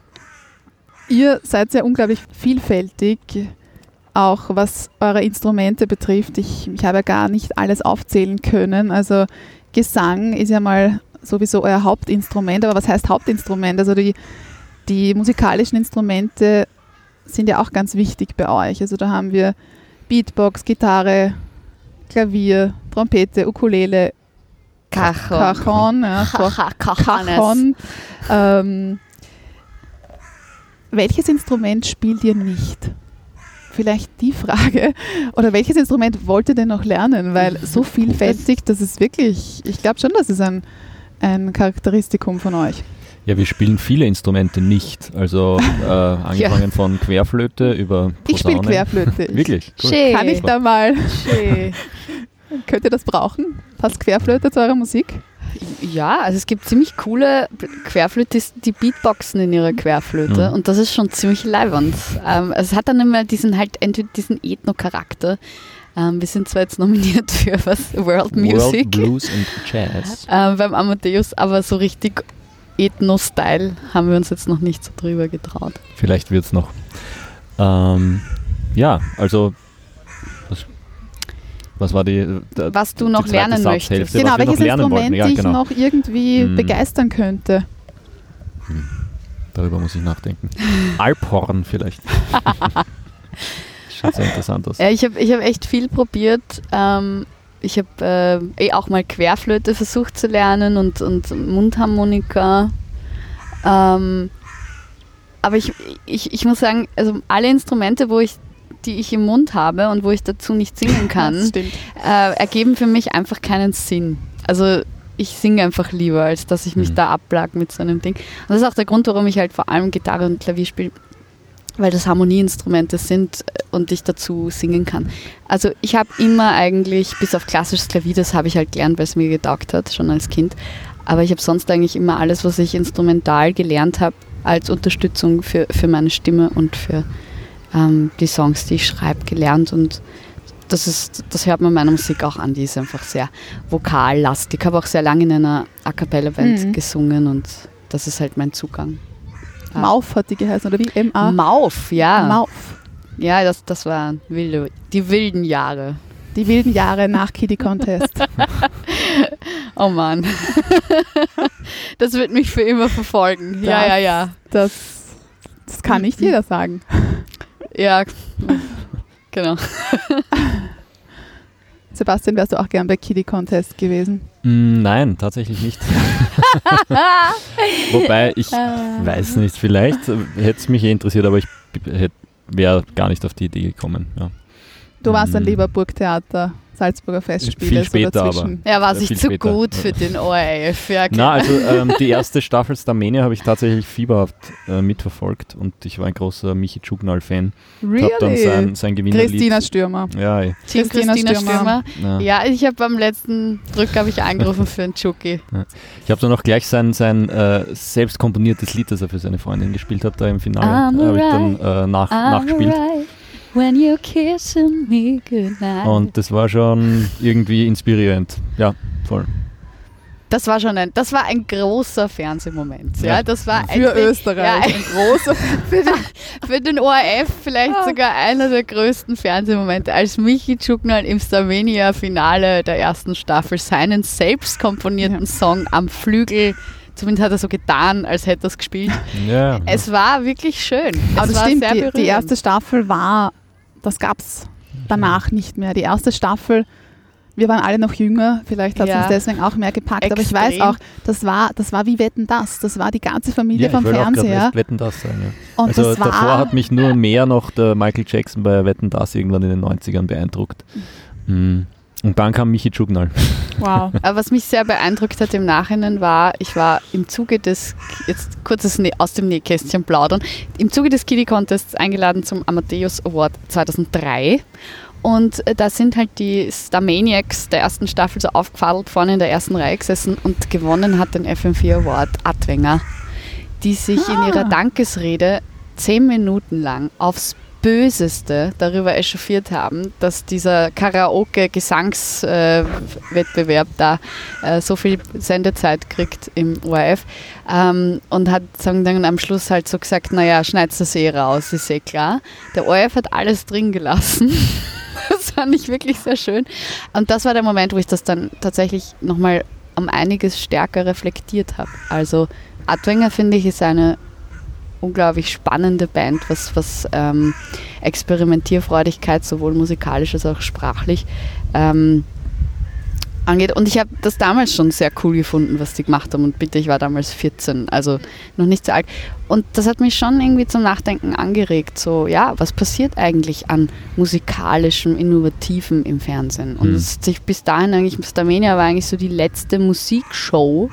Ihr seid sehr unglaublich vielfältig, auch was eure Instrumente betrifft. Ich, ich habe ja gar nicht alles aufzählen können. Also Gesang ist ja mal sowieso euer Hauptinstrument, aber was heißt Hauptinstrument? Also die, die musikalischen Instrumente sind ja auch ganz wichtig bei euch. Also da haben wir Beatbox, Gitarre, Klavier, Trompete, Ukulele, Cajon. Cajon, ja. Cajon. Ähm, welches Instrument spielt ihr nicht? Vielleicht die Frage. Oder welches Instrument wollt ihr denn noch lernen? Weil so vielfältig, das ist wirklich, ich glaube schon, das ist ein, ein Charakteristikum von euch. Ja, wir spielen viele Instrumente nicht. Also äh, angefangen von Querflöte über Posaune. Ich spiele Querflöte. Ich- Wirklich? Cool. Schön. Kann ich da mal, Schön. könnt ihr das brauchen? Passt Querflöte zu eurer Musik? Ja, also es gibt ziemlich coole Querflötisten, die Beatboxen in ihrer Querflöte Mhm. und das ist schon ziemlich leibend. Ähm, es hat dann immer diesen halt entweder diesen Ethno-Charakter. Ähm, wir sind zwar jetzt nominiert für was World Music World Blues and Jazz. ähm, beim Amadeus, aber so richtig Ethno-Style haben wir uns jetzt noch nicht so drüber getraut. Vielleicht wird es noch. Ähm, ja, also was, war die, der, Was du noch lernen möchtest. genau, welches Instrument wollten. Ja, dich genau. noch irgendwie Mm. begeistern könnte? Darüber muss ich nachdenken. Alphorn vielleicht. Schaut sehr interessant aus. Ja, ich habe ich hab echt viel probiert. Ähm, ich habe äh, eh auch mal Querflöte versucht zu lernen und, und Mundharmonika. Ähm, aber ich, ich, ich muss sagen, also alle Instrumente, wo ich, die ich im Mund habe und wo ich dazu nicht singen kann, äh, ergeben für mich einfach keinen Sinn. Also ich singe einfach lieber, als dass ich mich Mhm. da abplag mit so einem Ding. Und das ist auch der Grund, warum ich halt vor allem Gitarre und Klavier spiele, weil das Harmonieinstrumente sind äh, und ich dazu singen kann. Also ich habe immer eigentlich, bis auf klassisches Klavier, das habe ich halt gelernt, weil es mir getaugt hat, schon als Kind. Aber ich habe sonst eigentlich immer alles, was ich instrumental gelernt habe, als Unterstützung für, für meine Stimme und für ähm, die Songs, die ich schreibe, gelernt. Und das, ist, das hört man meiner Musik auch an. Die ist einfach sehr vokallastig. Ich habe auch sehr lange in einer A Cappella-Band Mhm. gesungen und das ist halt mein Zugang. Mauf hat die geheißen, oder wie? M-A? Mauf, ja. Mauf. Ja, das, das waren wilde, die wilden Jahre. Die wilden Jahre nach Kitty Contest. Oh Mann. das wird mich für immer verfolgen. Ja, Das- ja, ja. Das, das kann nicht jeder sagen. Ja, genau. Sebastian, wärst du auch gern bei Kitty Contest gewesen? Mm, Nein, tatsächlich nicht. Wobei, ich weiß nicht, vielleicht hätte es mich eh interessiert, aber ich wäre gar nicht auf die Idee gekommen. Ja. Du warst dann Mhm. lieber Burgtheater, Salzburger Festspiele. Viel so später dazwischen. Er war Ja, sich zu später. gut für den ORF. Ja, Na, also ähm, die erste Staffel Starmania habe ich tatsächlich fieberhaft äh, mitverfolgt und ich war ein großer Michi Tschugnal-Fan. Ich habe dann Really? sein, sein Gewinnerlied. Christina Stürmer. Ja. Team Christina Christina, Stürmer. Stürmer. ja. Ja, ich habe beim letzten Drück habe ich angerufen für einen Chucky. Ich habe dann auch gleich sein, sein äh, selbst komponiertes Lied, das er für seine Freundin gespielt hat, da im Finale, I'm habe ich dann äh, nach, nachgespielt. When you're kissing me goodnight. Und das war schon irgendwie inspirierend. Ja, voll. das war schon ein, das war ein großer Fernsehmoment. Ja, Ja. das war Für eigentlich- Österreich. Ja, ein großer. für, den, für den ORF vielleicht sogar einer der größten Fernsehmomente, als Michi Tschugnal im Starmania-Finale der ersten Staffel seinen selbst komponierten Ja. Song am Flügel, zumindest hat er so getan, als hätte er es gespielt. Ja, Es war wirklich schön. Aber es das war stimmt, sehr die, berührend. die erste Staffel war, das gab es danach nicht mehr. Die erste Staffel, wir waren alle noch jünger, vielleicht hat es Ja. uns deswegen auch mehr gepackt, aber ich weiß Extrem. auch, das war, das war wie Wetten das. Das war die ganze Familie ja, vom auch Fernseher. erst Wetten, das sagen. Ja. Und Also das war, davor hat mich nur mehr noch der Michael Jackson bei Wetten, das irgendwann in den 90ern beeindruckt. Mm. Und dann kam Michi Tschugnal. wow. Aber was mich sehr beeindruckt hat im Nachhinein war, ich war im Zuge des, jetzt kurzes aus dem Nähkästchen plaudern, im Zuge des Kiddie Contests eingeladen zum Amadeus Award 2003. Und äh, da sind halt die Starmaniacs der ersten Staffel so aufgefadelt vorne in der ersten Reihe gesessen und gewonnen hat den FM4 Award Adwenger, die sich in ihrer Dankesrede zehn Minuten lang aufs Böseste darüber echauffiert haben, dass dieser Karaoke-Gesangswettbewerb da äh, so viel Sendezeit kriegt im ORF ähm, und hat dann am Schluss halt so gesagt, naja, schneid's das eh raus, ist eh klar. Der ORF hat alles drin gelassen. Das fand ich wirklich sehr schön. Und das war der Moment, wo ich das dann tatsächlich nochmal um einiges stärker reflektiert habe. Also Adwenger, finde ich, ist eine unglaublich spannende Band, was, was ähm, Experimentierfreudigkeit sowohl musikalisch als auch sprachlich ähm, angeht. Und ich habe das damals schon sehr cool gefunden, was die gemacht haben. Und bitte, ich war damals 14, also noch nicht so alt. Und das hat mich schon irgendwie zum Nachdenken angeregt. So, ja, was passiert eigentlich an musikalischem, innovativem im Fernsehen? Und Hm. es hat sich bis dahin eigentlich, Starmania war eigentlich so die letzte Musikshow,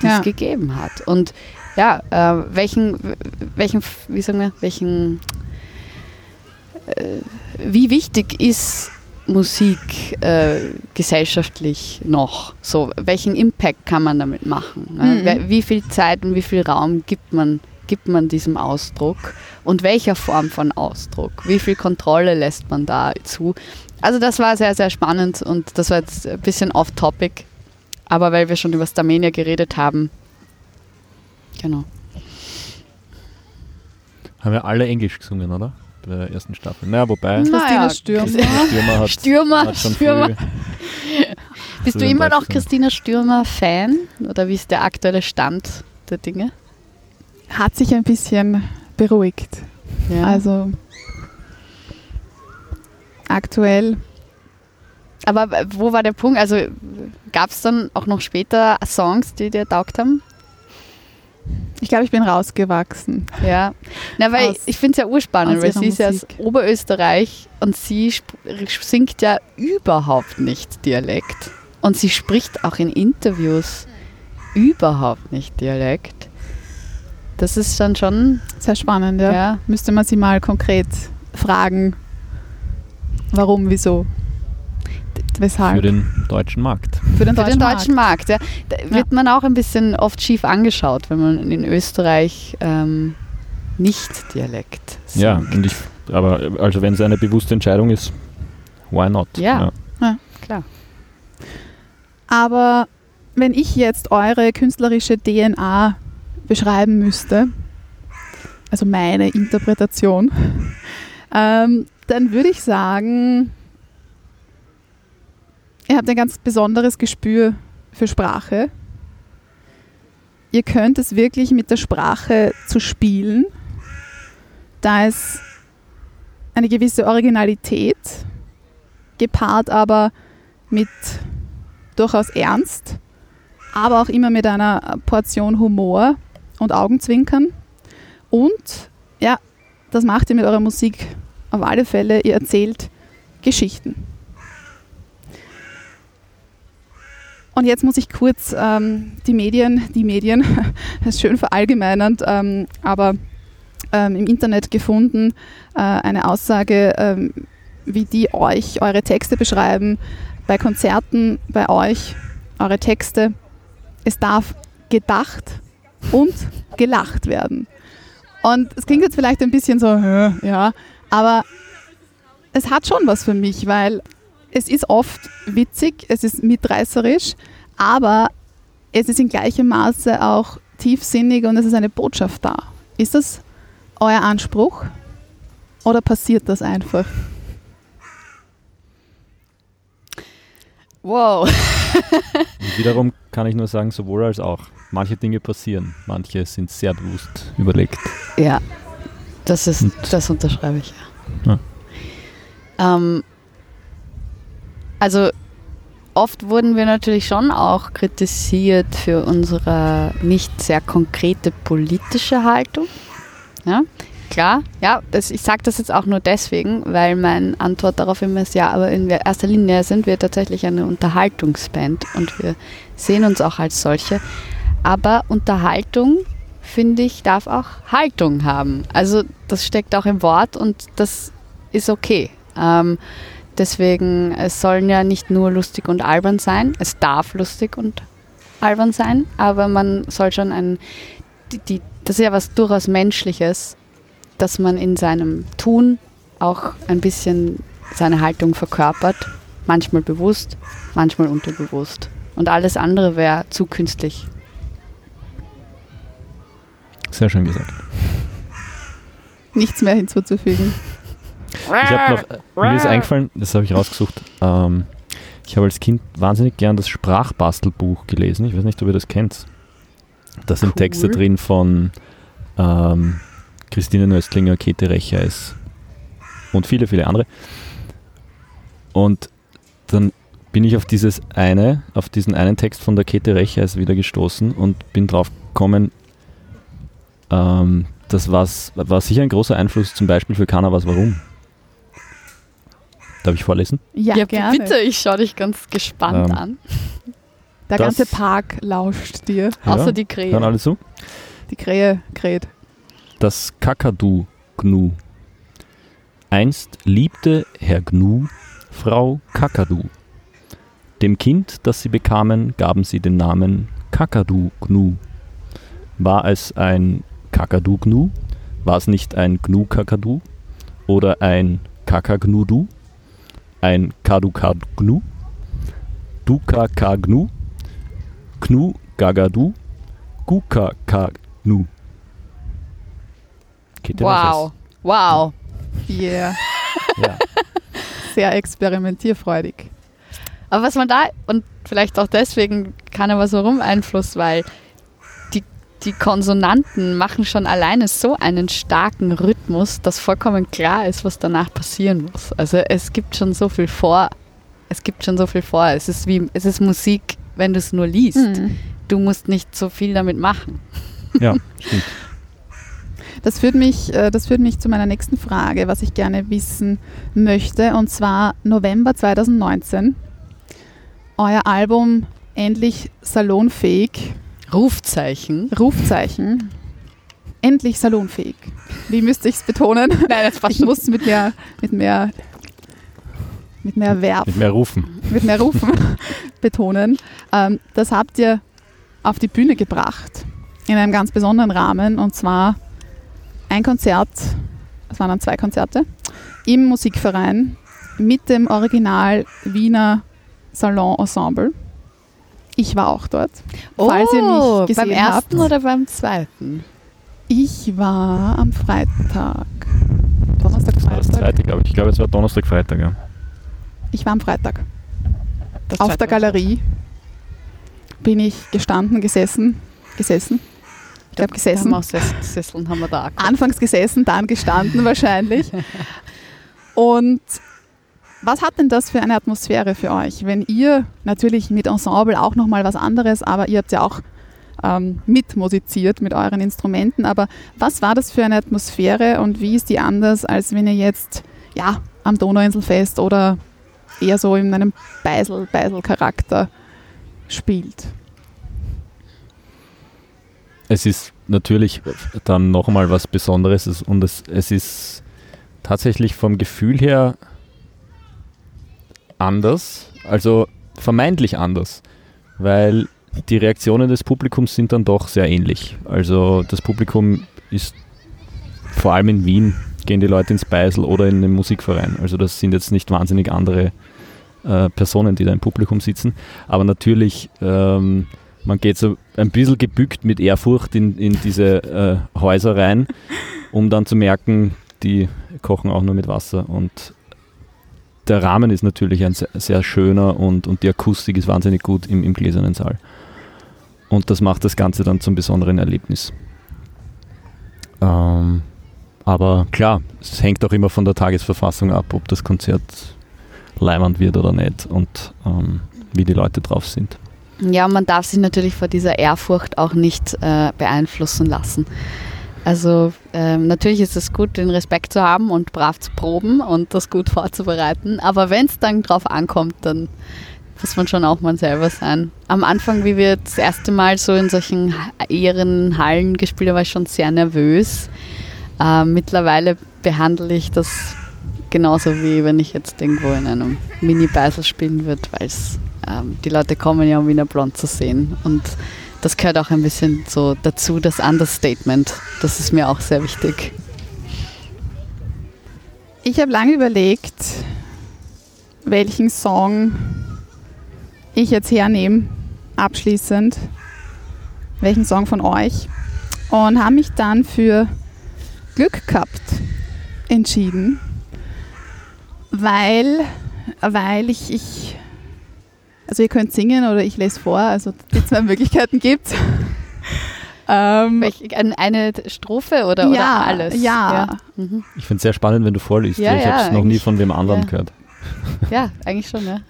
die Ja. es gegeben hat. Und ja, äh, welchen, welchen, wie sagen wir, welchen, äh, wie wichtig ist Musik äh, gesellschaftlich noch? So, welchen Impact kann man damit machen? Ne? Mhm. Wie viel Zeit und wie viel Raum gibt man, gibt man diesem Ausdruck? Und welcher Form von Ausdruck? Wie viel Kontrolle lässt man da zu? Also das war sehr, sehr spannend und das war jetzt ein bisschen off-topic, aber weil wir schon über Starmania geredet haben, genau. Haben wir alle Englisch gesungen, oder? Bei der ersten Staffel. Naja, wobei. Christina Naja, Stürmer. Christina Stürmer hat, Stürmer, hat schon Stürmer. Bist du immer noch. Christina Stürmer-Fan? Oder wie ist der aktuelle Stand der Dinge? Hat sich ein bisschen beruhigt. Ja. Also aktuell. Aber wo war der Punkt? Also gab es dann auch noch später Songs, die dir taugt haben? Ich glaube, ich bin rausgewachsen. Ja. Na, weil Aus- ich finde es ja urspannend, weil sie ist ja aus. Oberösterreich und sie singt ja überhaupt nicht Dialekt. Und sie spricht auch in Interviews überhaupt nicht Dialekt. Das ist dann schon, Sehr spannend, ja. ja. Müsste man sie mal konkret fragen, warum, wieso, weshalb. Für den deutschen Markt. Für den Für deutschen, den deutschen Markt, ja. Da Ja. wird man auch ein bisschen oft schief angeschaut, wenn man in Österreich ähm, nicht Dialekt singt. Ja, und ich, aber also wenn es eine bewusste Entscheidung ist, why not? Ja. klar. Aber wenn ich jetzt eure künstlerische DNA beschreiben müsste, also meine Interpretation, ähm, dann würde ich sagen, ihr habt ein ganz besonderes Gespür für Sprache. Ihr könnt es wirklich mit der Sprache zu spielen. Da ist eine gewisse Originalität, gepaart aber mit durchaus ernst, aber auch immer mit einer Portion Humor und Augenzwinkern. Und ja, das macht ihr mit eurer Musik auf alle Fälle. Ihr erzählt Geschichten. Und jetzt muss ich kurz ähm, die Medien, die Medien, das ist schön verallgemeinernd, ähm, aber ähm, im Internet gefunden, äh, eine Aussage, ähm, wie die euch eure Texte beschreiben, bei Konzerten, bei euch, eure Texte. Es darf gedacht und gelacht werden. Und es klingt jetzt vielleicht ein bisschen so, ja, aber es hat schon was für mich, weil es ist oft witzig, es ist mitreißerisch, aber es ist in gleichem Maße auch tiefsinnig und es ist eine Botschaft da. Ist das euer Anspruch oder passiert das einfach? Wow. Und wiederum kann ich nur sagen, sowohl als auch. Manche Dinge passieren, manche sind sehr bewusst überlegt. Ja, das ist, Und- das unterschreibe ich. Ja. Ähm, also oft wurden wir natürlich schon auch kritisiert für unsere nicht sehr konkrete politische Haltung. Ja, klar. Ja, das, ich sage das jetzt auch nur deswegen, weil meine Antwort darauf immer ist, ja, aber in erster Linie sind wir tatsächlich eine Unterhaltungsband und wir sehen uns auch als solche. Aber Unterhaltung, finde ich, darf auch Haltung haben. Also das steckt auch im Wort und das ist okay. Ähm, deswegen, es sollen ja nicht nur lustig und albern sein, es darf lustig und albern sein, aber man soll schon ein, die, die, das ist ja was durchaus Menschliches, dass man in seinem Tun auch ein bisschen seine Haltung verkörpert, manchmal bewusst, manchmal unterbewusst. Und alles andere wäre zu künstlich. Sehr schön gesagt. Nichts mehr hinzuzufügen. Ich habe noch, mir ist eingefallen, das habe ich rausgesucht. Ähm, ich habe als Kind wahnsinnig gern das Sprachbastelbuch gelesen. Ich weiß nicht, ob ihr das kennt. Da sind Cool. Texte drin von ähm, Christine Nöstlinger, Käthe Recheis und viele, viele andere. Und dann bin ich auf dieses eine, auf diesen einen Text von der Käthe Recheis wieder gestoßen und bin drauf gekommen, ähm, das war sicher ein großer Einfluss zum Beispiel für was warum. Darf ich vorlesen? Ja, Ja, gerne. bitte, ich schaue dich ganz gespannt Ähm, an. Der ganze Park lauscht dir. Außer Ja, die Krähe. Hören alle zu? Die Krähe kräht. Das Kakadu Gnu. Einst liebte Herr Gnu Frau Kakadu. Dem Kind, das sie bekamen, gaben sie den Namen Kakadu Gnu. War es ein Kakadu Gnu? War es nicht ein Gnu Kakadu? Oder ein Kakagnudu? Ein Kadukad Gnu? Dukaka Gnu? Gnu Gagadu? Gukaka Gnu? Käthe Wow. Wow. Yeah. Ja. Sehr experimentierfreudig. Aber was man da, und vielleicht auch deswegen kann er was warum Einfluss, weil die, Konsonanten machen schon alleine so einen starken Rhythmus. Dass vollkommen klar ist, was danach passieren muss. Also es gibt schon so viel vor. Es gibt schon so viel vor. Es ist wie, es ist Musik, wenn du es nur liest. Mhm. Du musst nicht so viel damit machen. Ja, stimmt. Das führt, mich, äh, das führt mich zu meiner nächsten Frage, was ich gerne wissen möchte. Und zwar November 2019. Euer Album Endlich salonfähig. Rufzeichen. Rufzeichen. Endlich salonfähig. Wie müsste ich es betonen? Nein, das Ich muss mit mehr, mit mehr, mit mehr Verb, Mit mehr Rufen. mit mehr Rufen betonen. Ähm, das habt ihr auf die Bühne gebracht. In einem ganz besonderen Rahmen. Und zwar ein Konzert, es waren dann zwei Konzerte, im Musikverein mit dem Original Wiener Salon Ensemble. Ich war auch dort. Falls ihr mich gesehen Oh, beim ersten habt. oder beim zweiten? Ich war am Freitag. Donnerstag, Das war das Freitag. zweite, glaube ich. Ich glaube, es war Donnerstag, Freitag, ja. Ich war am Freitag. Das Auf der Galerie bin ich gestanden, gesessen, gesessen. Ich glaube gesessen. haben Sesseln haben wir da. Anfangs gesessen, dann gestanden wahrscheinlich. Und was hat denn das für eine Atmosphäre für euch, wenn ihr natürlich mit Ensemble auch nochmal was anderes, aber ihr habt ja auch ähm, mitmusiziert mit euren Instrumenten, aber was war das für eine Atmosphäre und wie ist die anders, als wenn ihr jetzt ja, am Donauinselfest oder eher so in einem Beisel, Beisel-Charakter spielt? Es ist natürlich dann nochmal was Besonderes es- und es, es ist tatsächlich vom Gefühl her anders, also vermeintlich anders, weil die Reaktionen des Publikums sind dann doch sehr ähnlich. Also das Publikum ist vor allem in Wien gehen die Leute ins Beisel oder in den Musikverein. Also das sind jetzt nicht wahnsinnig andere äh, Personen, die da im Publikum sitzen. Aber natürlich, ähm, man geht so ein bisschen gebückt mit Ehrfurcht in, in diese äh, Häuser rein, um dann zu merken, die kochen auch nur mit Wasser. Und der Rahmen ist natürlich ein sehr, sehr schöner und, und die Akustik ist wahnsinnig gut im, im gläsernen Saal. Und das macht das Ganze dann zum besonderen Erlebnis. Ähm, aber klar, es hängt auch immer von der Tagesverfassung ab, ob das Konzert leimend wird oder nicht und ähm, wie die Leute drauf sind. Ja, man darf sich natürlich vor dieser Ehrfurcht auch nicht äh, beeinflussen lassen. Also ähm, natürlich ist es gut, den Respekt zu haben und brav zu proben und das gut vorzubereiten. Aber wenn es dann drauf ankommt, dann muss man schon auch mal selber sein. Am Anfang, wie wir das erste Mal so in solchen Ehrenhallen gespielt haben, war ich schon sehr nervös. Ähm, mittlerweile behandle ich das genauso wie wenn ich jetzt irgendwo in einem Mini-Beisel spielen würde, weil ähm, die Leute kommen ja, um Wiener Blond zu sehen. Und das gehört auch ein bisschen so dazu, das Understatement. Das ist mir auch sehr wichtig. Ich habe lange überlegt, welchen Song ich jetzt hernehme, abschließend. Welchen Song von euch. Und habe mich dann für Glück gehabt entschieden, weil, weil ich, ich, also ihr könnt singen oder ich lese vor, also die zwei Möglichkeiten gibt ähm, Welch, ein- eine Strophe oder, oder ja, alles? Ja, Ja, mhm. Ich finde es sehr spannend, wenn du vorliest. Ja, weil ich ja, habe es noch nie von wem anderen Ja. gehört. ja eigentlich schon, ja.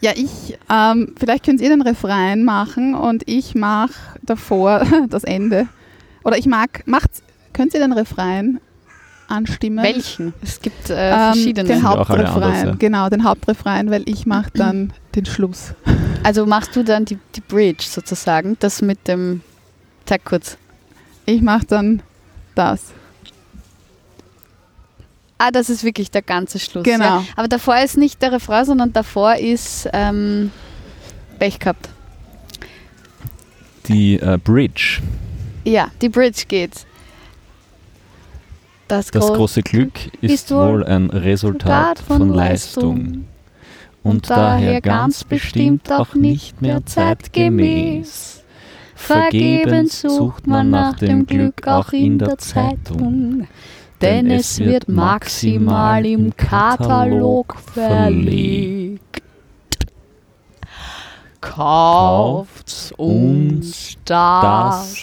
Ja, ich, ähm, vielleicht könnt ihr den Refrain machen und ich mache davor das Ende. Oder ich mag, macht, könnt ihr den Refrain anstimmen? Welchen? Es gibt äh, Ähm, verschiedene. den alle anders, Hauptrefrain, ja. genau, den Hauptrefrain, weil ich mache dann den Schluss. Also machst du dann die, die Bridge sozusagen, das mit dem, sag kurz. Ich mache dann das. Ah, das ist wirklich der ganze Schluss. Genau. Ja. Aber davor ist nicht der Refrain, sondern davor ist ähm, Pech gehabt. Die äh, Bridge, Ja, die Bridge geht. Das, das gro- große Glück ist wohl ein Resultat von Leistung und daher ganz bestimmt auch nicht mehr zeitgemäß. Vergebens sucht man nach dem Glück auch in der Zeitung, denn es wird maximal im Katalog verlegt. Kauft uns das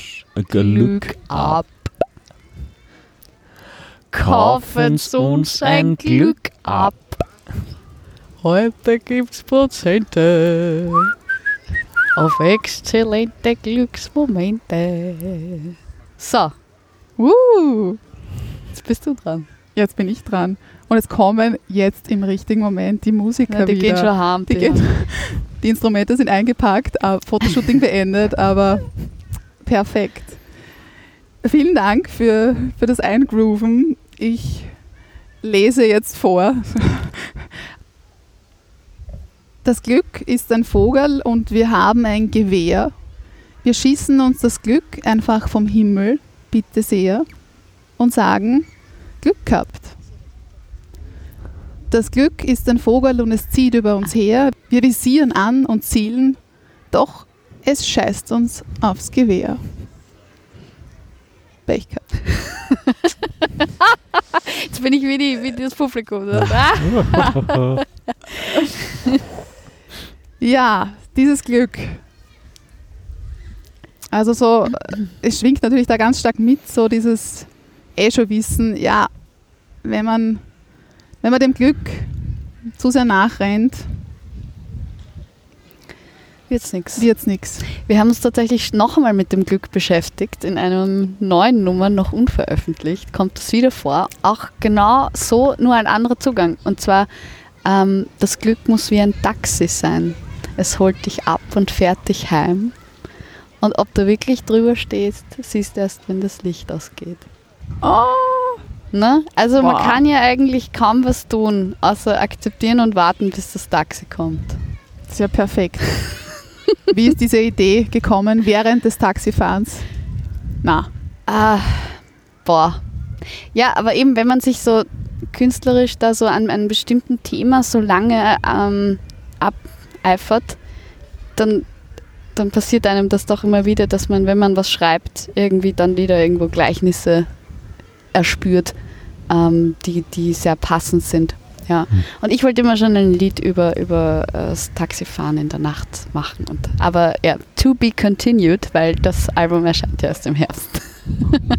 Glück ab. Kaufen's uns ein Glück ab. Heute gibt's Prozente auf exzellente Glücksmomente. So, Uh, jetzt bist du dran. jetzt bin ich dran. Und es kommen jetzt im richtigen Moment die Musiker Ja, die wieder. gehen schon harm. Die, gehen, die Instrumente sind eingepackt, äh, Fotoshooting beendet, aber perfekt. Vielen Dank für, für das Eingrooven. Ich lese jetzt vor. Das Glück ist ein Vogel und wir haben ein Gewehr. Wir schießen uns das Glück einfach vom Himmel, bitte sehr, und sagen, Glück gehabt. Das Glück ist ein Vogel und es zieht über uns her. Wir visieren an und zielen, doch es scheißt uns aufs Gewehr. Pech gehabt. Jetzt bin ich wie, die, wie das Publikum. Ah. Ja, dieses Glück. Also so, es schwingt natürlich da ganz stark mit, so dieses eh schon Wissen, ja, wenn man, wenn man dem Glück zu sehr nachrennt, Wird's nix. wird's nichts. Wir haben uns tatsächlich noch einmal mit dem Glück beschäftigt. In einem neuen Nummer, noch unveröffentlicht, kommt es wieder vor. Auch genau so, nur ein anderer Zugang. Und zwar, ähm, das Glück muss wie ein Taxi sein. Es holt dich ab und fährt dich heim. Und ob du wirklich drüber stehst, siehst du erst, wenn das Licht ausgeht. Oh, Ne? Also man Wow. kann ja eigentlich kaum was tun, außer akzeptieren und warten, bis das Taxi kommt. das ist ja perfekt. Wie ist diese Idee gekommen während des Taxifahrens? Na, Ah, boah. Ja, aber eben, wenn man sich so künstlerisch da so an einem bestimmten Thema so lange ähm, abeifert, dann, dann passiert einem das doch immer wieder, dass man, wenn man was schreibt, irgendwie dann wieder irgendwo Gleichnisse erspürt, ähm, die, die sehr passend sind. Ja. Und ich wollte immer schon ein Lied über, über äh, das Taxifahren in der Nacht machen. Und, aber ja, to be continued, weil das Album erscheint ja erst im Herbst.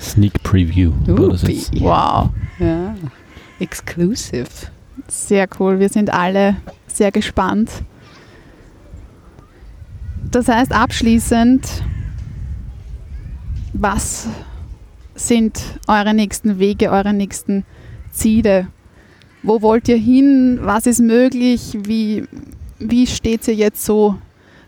Sneak Preview. Upi. wow. Ja. Exclusive. Sehr cool. Wir sind alle sehr gespannt. Das heißt, abschließend, was sind eure nächsten Wege, eure nächsten Ziele? Wo wollt ihr hin? Was ist möglich? Wie, wie steht ihr jetzt so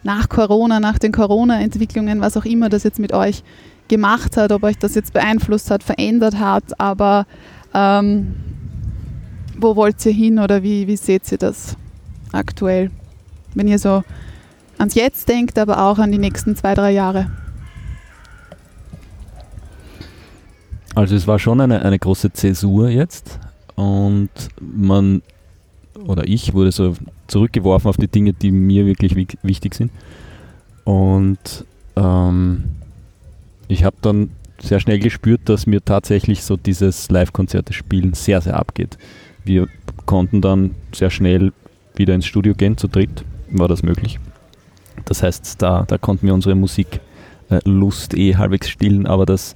nach Corona, nach den Corona-Entwicklungen, was auch immer das jetzt mit euch gemacht hat, ob euch das jetzt beeinflusst hat, verändert hat, aber ähm, wo wollt ihr hin oder wie, wie seht ihr das aktuell? Wenn ihr so ans Jetzt denkt, aber auch an die nächsten zwei, drei Jahre. Also es war schon eine, eine große Zäsur jetzt und man oder ich wurde so zurückgeworfen auf die Dinge, die mir wirklich wichtig sind. Und ähm, ich habe dann sehr schnell gespürt, dass mir tatsächlich so dieses Live-Konzerte spielen sehr, sehr abgeht. Wir konnten dann sehr schnell wieder ins Studio gehen, zu dritt war das möglich. Das heißt, da, da konnten wir unsere Musiklust äh, eh halbwegs stillen, aber das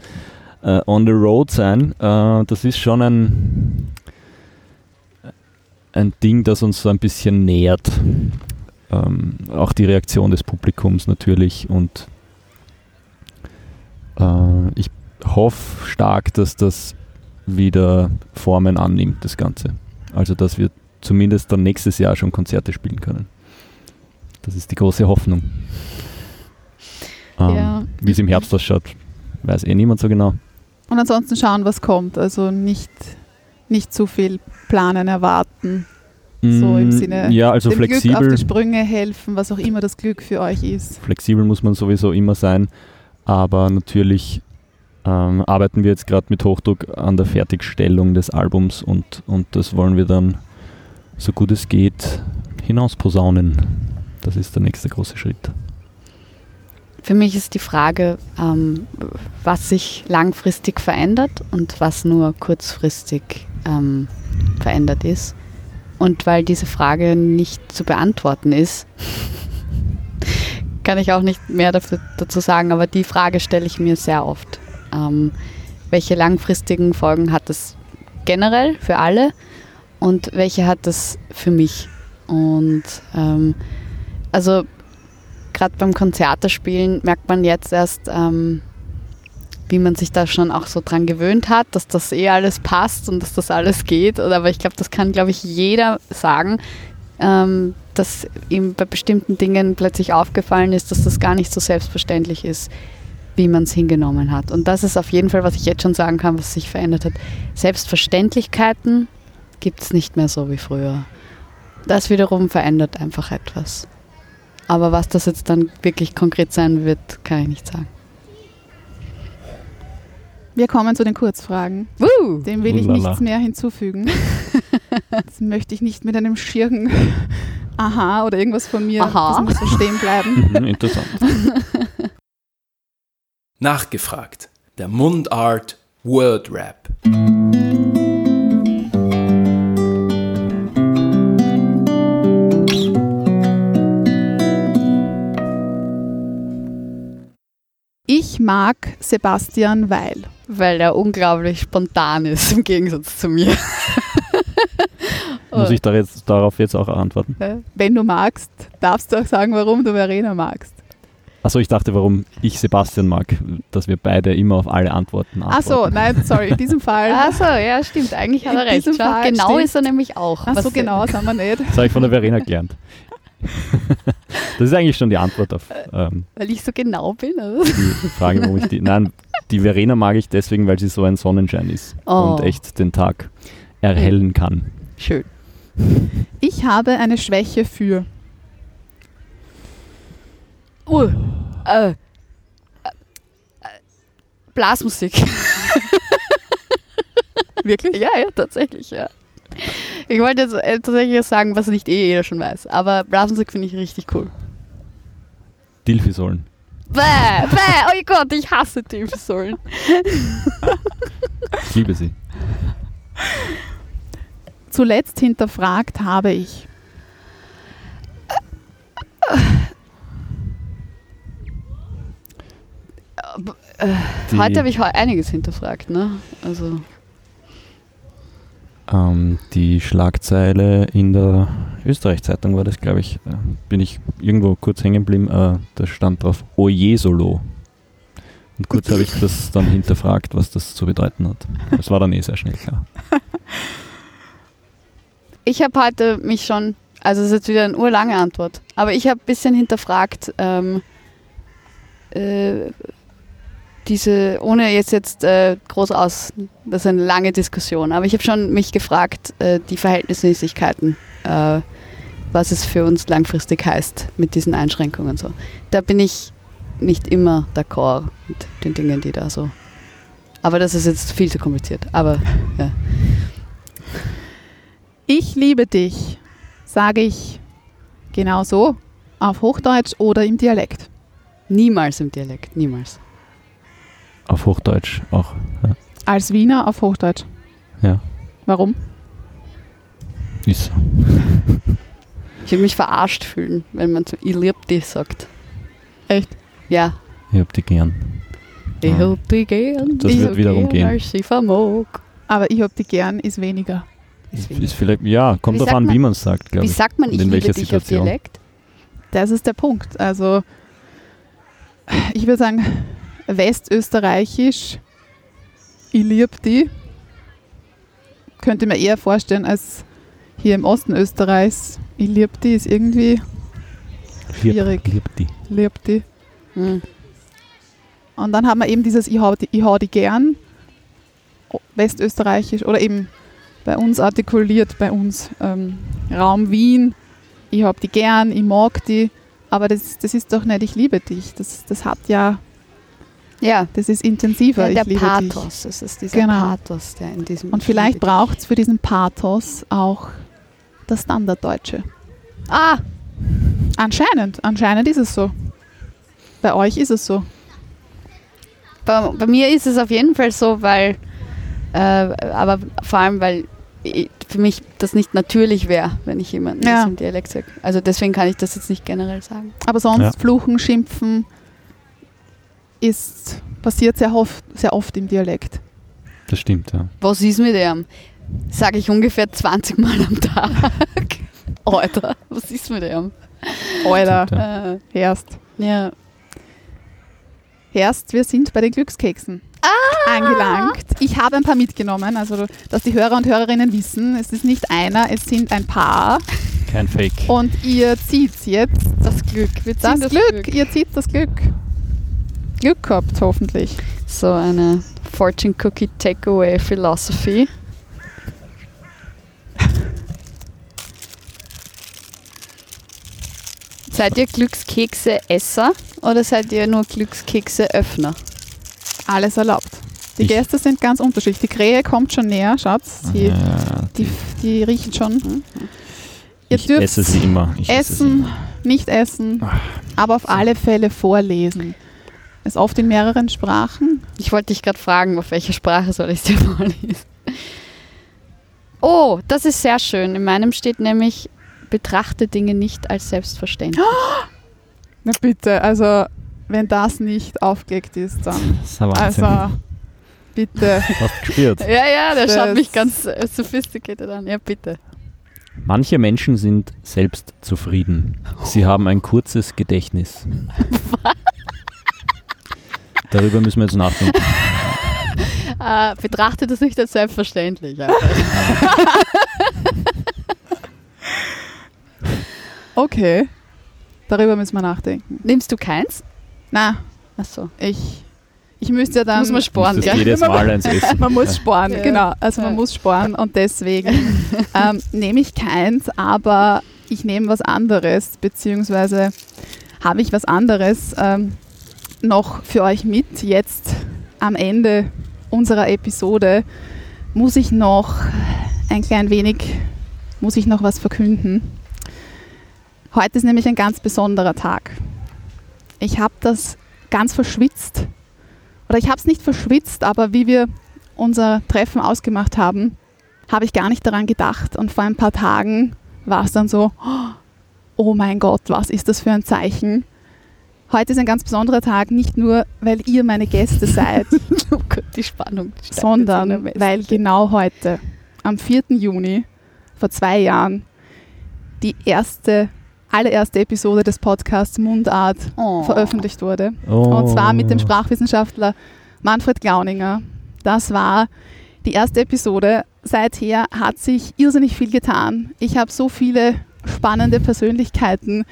äh, On the Road sein, äh, das ist schon ein, ein Ding, das uns so ein bisschen nähert. Ähm, auch die Reaktion des Publikums natürlich und äh, ich hoffe stark, dass das wieder Formen annimmt, das Ganze. Also, dass wir zumindest dann nächstes Jahr schon Konzerte spielen können. Das ist die große Hoffnung. Ähm, Ja. Wie es im Herbst ausschaut, weiß eh niemand so genau. Und ansonsten schauen, was kommt. Also nicht, nicht zu viel planen, erwarten. So im Mm, Sinne, Ja, also dem Glück auf flexibel, die Sprünge helfen, was auch immer das Glück für euch ist. flexibel muss man sowieso immer sein, aber natürlich ähm, arbeiten wir jetzt gerade mit Hochdruck an der Fertigstellung des Albums und, und das wollen wir dann so gut es geht hinausposaunen. Das ist der nächste große Schritt. Für mich ist die Frage, ähm, was sich langfristig verändert und was nur kurzfristig ähm, verändert ist. Und weil diese Frage nicht zu beantworten ist, kann ich auch nicht mehr dafür, dazu sagen, aber die Frage stelle ich mir sehr oft. Ähm, welche langfristigen Folgen hat das generell für alle und welche hat das für mich. Und ähm, also gerade beim Konzertespielen merkt man jetzt erst, ähm, wie man sich da schon auch so dran gewöhnt hat, dass das eh alles passt und dass das alles geht. Aber ich glaube, das kann, glaube ich, jeder sagen, ähm, dass ihm bei bestimmten Dingen plötzlich aufgefallen ist, dass das gar nicht so selbstverständlich ist, wie man es hingenommen hat. Und das ist auf jeden Fall, was ich jetzt schon sagen kann, was sich verändert hat. Selbstverständlichkeiten gibt es nicht mehr so wie früher. Das wiederum verändert einfach etwas. Aber was das jetzt dann wirklich konkret sein wird, kann ich nicht sagen. Wir kommen zu den Kurzfragen. Woo! Dem will ich Ulala. nichts mehr hinzufügen. Das möchte ich nicht mit einem schieren Aha oder irgendwas von mir. Aha. Das muss so stehen bleiben. Mhm, interessant. Nachgefragt. Der Mundart Word Rap. Ich mag Sebastian Weil. Weil er unglaublich spontan ist, im Gegensatz zu mir. Muss ich da jetzt, darauf jetzt auch antworten? Wenn du magst, darfst du auch sagen, warum du Verena magst. Achso, ich dachte, warum ich Sebastian mag, dass wir beide immer auf alle Antworten antworten. nein, sorry, in diesem Fall. Achso, ja, stimmt. Eigentlich hat er recht. diesem Fall genau stimmt. ist er nämlich auch. Ach so, Was- genau, sind wir nicht. Das habe ich von der Verena gelernt. Das ist eigentlich schon die Antwort auf ähm, Weil ich so genau bin. Oder? die Frage, warum ich die. Nein, die Verena mag ich deswegen, weil sie so ein Sonnenschein ist Oh. und echt den Tag erhellen kann. Schön. Ich habe eine Schwäche für. Uh, äh, äh, Blasmusik. Wirklich? ja, ja, tatsächlich, ja. Ich wollte jetzt äh, tatsächlich sagen, was nicht eh jeder schon weiß. Aber Blasmusik finde ich richtig cool. Dilfisollen. Bäh, bäh, oh Gott, ich hasse Tiefsäulen. Ich liebe sie. Zuletzt hinterfragt habe ich. Die, Heute habe ich einiges hinterfragt, ne? Also, ähm, die Schlagzeile in der Österreich-Zeitung war das, glaube ich, bin ich irgendwo kurz hängen geblieben, äh, da stand drauf Oje Solo. Und kurz habe ich das dann hinterfragt, was das zu bedeuten hat. Das war dann eh sehr schnell klar. ich habe heute mich schon, also es ist jetzt wieder eine urlange Antwort, aber ich habe ein bisschen hinterfragt, ähm, äh, diese, ohne jetzt jetzt äh, groß aus, das ist eine lange Diskussion, aber ich habe schon mich gefragt, äh, die Verhältnismäßigkeiten, äh, was es für uns langfristig heißt mit diesen Einschränkungen und so. Da bin ich nicht immer d'accord mit den Dingen, die da so. Aber das ist jetzt viel zu kompliziert. Aber ja. Ich liebe dich, sage ich genau so, auf Hochdeutsch oder im Dialekt. Niemals im Dialekt, niemals. Auf Hochdeutsch auch. Ja. Als Wiener auf Hochdeutsch. Ja. Warum? Ist so. Ich würde mich verarscht fühlen, wenn man so ich lieb dich sagt. Echt? Ja. Ich hab die gern. Ich Ja. hab dich gern. Das ich wird wiederum gern, gehen. Als ich vermog. Aber ich hab die gern ist weniger. Ist vielleicht, ja, kommt Wie drauf sagt an, wie man es sagt, glaube Wie ich. sagt man, Und ich in liebe welcher dich auf Situation? Dialekt? Das ist der Punkt. Also, ich würde sagen, westösterreichisch, ich lieb die. Könnte mir eher vorstellen, als hier im Osten Österreichs, ich lieb die, ist irgendwie schwierig. Lieb, lieb die. lieb die. Hm. Und dann haben wir eben dieses Ich hau die, ich hau die gern, westösterreichisch oder eben bei uns artikuliert, bei uns ähm, Raum Wien, ich hab die gern, ich mag die, aber das, das ist doch nicht, ich liebe dich. Das, das hat ja, Ja, das ist intensiver, ja der ich liebe dich. Pathos. Es ist dieser Genau. Pathos, der in diesem. Und Ich vielleicht braucht es für diesen Pathos auch das Standarddeutsche. Ah, Anscheinend, anscheinend ist es so. Bei euch ist es so. bei, bei mir ist es auf jeden Fall so, weil. Äh, aber vor allem, weil ich, für mich das nicht natürlich wäre, wenn ich jemanden Ja. im Dialekt sage. Also deswegen kann ich das jetzt nicht generell sagen. Aber sonst Ja. Fluchen, Schimpfen ist passiert sehr oft, sehr oft im Dialekt. Das stimmt, ja. Was ist mit ihm? Sage ich ungefähr 20 Mal am Tag. Alter, was ist mit ihm? Alter, Stimmt, ja. Äh, Herst. ja. Herst, wir sind bei den Glückskeksen Ah! angelangt. Ich habe ein paar mitgenommen, also dass die Hörer und Hörerinnen wissen, es ist nicht einer, es sind ein paar. Kein Fake. Und ihr zieht jetzt Das Glück. Wir ziehen das, Glück. Ihr zieht das Glück. Glück gehabt, hoffentlich. So eine Fortune Cookie Takeaway Philosophy. Seid ihr Glückskekse-Esser oder seid ihr nur Glückskekse-Öffner? Alles erlaubt. Die Ich- Gäste sind ganz unterschiedlich. Die Krähe kommt schon näher, Schatz. Sie, Ja, die, die riechen schon. Ihr ich dürft esse sie immer. Ich esse sie essen, immer. nicht essen, aber auf alle Fälle vorlesen. Ist oft in mehreren Sprachen. Ich wollte dich gerade fragen, auf welche Sprache soll ich dir vorlesen? Oh, das ist sehr schön. In meinem steht nämlich, betrachte Dinge nicht als selbstverständlich. Na bitte, also wenn das nicht aufgelegt ist, dann. Das ist. Also bitte. Hast gespürt. Ja, ja, der Das- schaut mich ganz äh, sophisticated an. Ja, bitte. Manche Menschen sind selbst zufrieden. Sie haben ein kurzes Gedächtnis. Darüber müssen wir jetzt nachdenken. Äh, betrachte das nicht als selbstverständlich. Okay. Darüber müssen wir nachdenken. Nimmst du keins? Na, Achso. ich, ich müsste ja dann. Muss man sparen, Das gell? jedes Mal eins essen. Man muss sparen, Ja. genau. Also man Ja. muss sparen und deswegen ähm, nehme ich keins, aber ich nehme was anderes, beziehungsweise habe ich was anderes ähm, noch für euch mit. Jetzt am Ende unserer Episode muss ich noch ein klein wenig, muss ich noch was verkünden. Heute ist nämlich ein ganz besonderer Tag. Ich habe das ganz verschwitzt oder ich habe es nicht verschwitzt, aber wie wir unser Treffen ausgemacht haben, habe ich gar nicht daran gedacht. Und vor ein paar Tagen war es dann so, oh mein Gott, was ist das für ein Zeichen? Heute ist ein ganz besonderer Tag, nicht nur, weil ihr meine Gäste seid, Oh Gott, die Spannung. steigt sondern weil genau heute, am 4. Juni, vor zwei Jahren, die erste, allererste Episode des Podcasts Mundart oh. veröffentlicht wurde. Oh. Und zwar mit dem Sprachwissenschaftler Manfred Glauninger. Das war die erste Episode. Seither hat sich irrsinnig viel getan. Ich habe so viele spannende Persönlichkeiten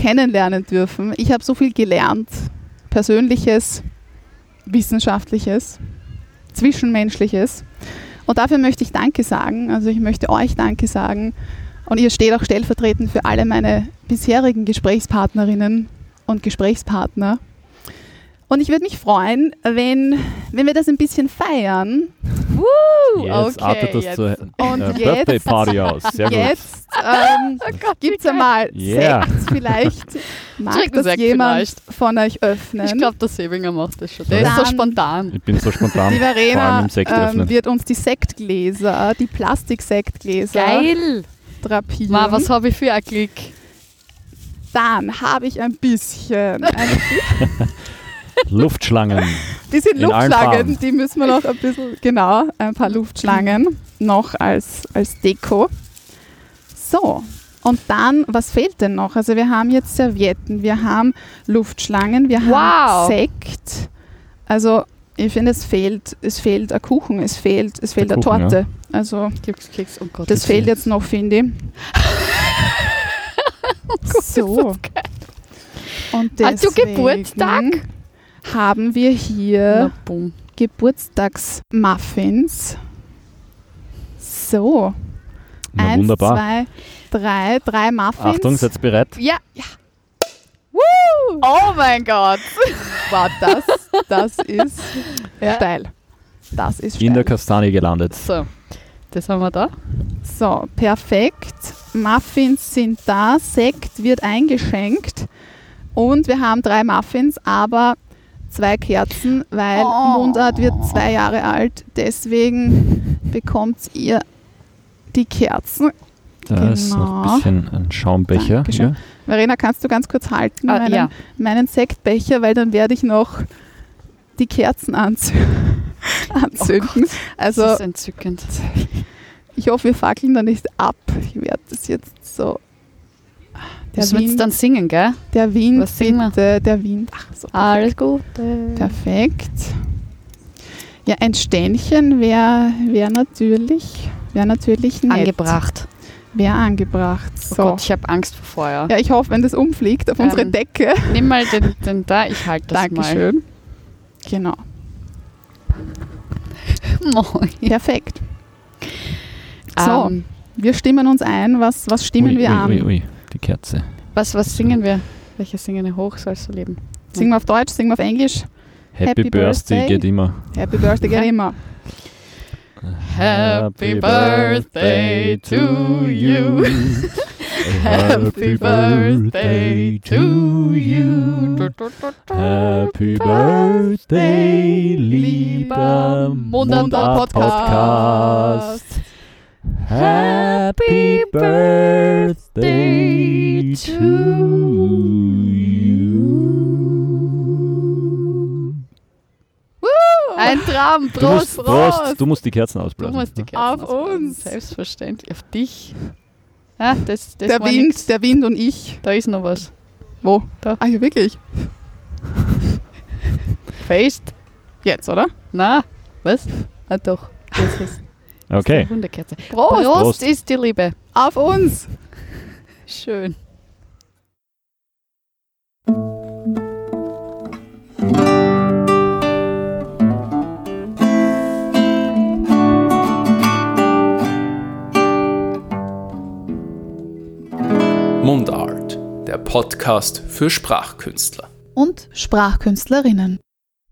kennenlernen dürfen. Ich habe so viel gelernt. Persönliches, Wissenschaftliches, Zwischenmenschliches. Und dafür möchte ich Danke sagen. Also ich möchte euch Danke sagen. Und ihr steht auch stellvertretend für alle meine bisherigen Gesprächspartnerinnen und Gesprächspartner. Und ich würde mich freuen, wenn, wenn wir das ein bisschen feiern. Jetzt okay, artet das jetzt. zur Und äh, jetzt- Birthday Party aus. Sehr gut. Jetzt ähm, gibt es einmal Yeah. Sekt vielleicht. Mag Trinken das Sekt jemand vielleicht. von euch öffnen? Ich glaube, der Sebinger macht das schon. Der ist so spontan. Ich bin so spontan. die vor allem Verena im Sekt ähm, wird uns die Sektgläser, die Plastiksektgläser Geil! drapieren. Ma, was habe ich für ein Glück? Dann habe ich ein bisschen, ein Luftschlangen. bisschen In allen Luftschlangen. Die müssen wir noch ein bisschen, genau, ein paar Luftschlangen noch als, als Deko. So, und dann, was fehlt denn noch? Also wir haben jetzt Servietten, wir haben Luftschlangen, wir Wow. haben Sekt. Also ich finde, es fehlt, es fehlt ein Kuchen, es fehlt, es fehlt eine Torte. Also Glückskeks, oh Gott. das fehlt jetzt noch, finde ich. so. Und Hast du Geburtstag? Haben wir hier. Geburtstagsmuffins. So. Na, Eins, wunderbar. zwei, drei, drei Muffins. Achtung, seid bereit? Ja, ja. Oh mein Gott. Wow, das, das ist Ja. steil. Das ist In der steil. Kastanie gelandet. So, das haben wir da. So, perfekt. Muffins sind da, Sekt wird eingeschenkt und wir haben drei Muffins, aber zwei Kerzen, weil Oh. Mundart wird zwei Jahre alt. Deswegen bekommt ihr die Kerzen. Da ist noch Genau. ein bisschen ein Schaumbecher. Dankeschön. Hier. Verena, kannst du ganz kurz halten, Ah, meinen, ja. meinen Sektbecher, weil dann werde ich noch die Kerzen anzünden. anzünden. also das ist entzückend. ich hoffe, wir fackeln da nicht ab. Ich werde das jetzt so. Der Das wird Wind, dann singen, gell? der Wind, was singen wir? bitte, der Wind. Ach so. Alles Gute. Perfekt. Ja, ein Ständchen wäre wär natürlich, wär natürlich nett. Angebracht. Wäre angebracht. Oh So. Gott, ich habe Angst vor Feuer. ja, ich hoffe, wenn das umfliegt auf unsere Ähm, Decke. Nimm mal den, den da, ich halte das Dankeschön. Genau. mal. Moin. Perfekt. So, Ähm, wir stimmen uns ein. Was, was stimmen ui, wir ui, an? Ui, Kerze. was, was singen wir? Welche singen hoch sollst du leben? Singen wir auf Deutsch, singen wir auf Englisch. Happy, Happy Birthday, Birthday. geht immer. Happy Birthday geht immer. Happy birthday to you. Happy birthday to you. Happy birthday, lieber Mundart Mundart-Podcast. Happy birthday to you. Ein Traum, Du Prost, musst, Prost, du musst die Kerzen Du ausblasen. musst die Kerzen Auf ausblasen. uns. Selbstverständlich. Auf dich. Ah, das, das Der Wind, nix. der Wind und ich. Da ist noch was. Wo? Da. Ah ja, wirklich. Fest? Jetzt, oder? Na, was? Ah doch. Das ist Okay. Hundekerze. Prost. Prost, Prost. ist die Liebe. Auf uns. Schön. Mundart, der Podcast für Sprachkünstler. Und Sprachkünstlerinnen.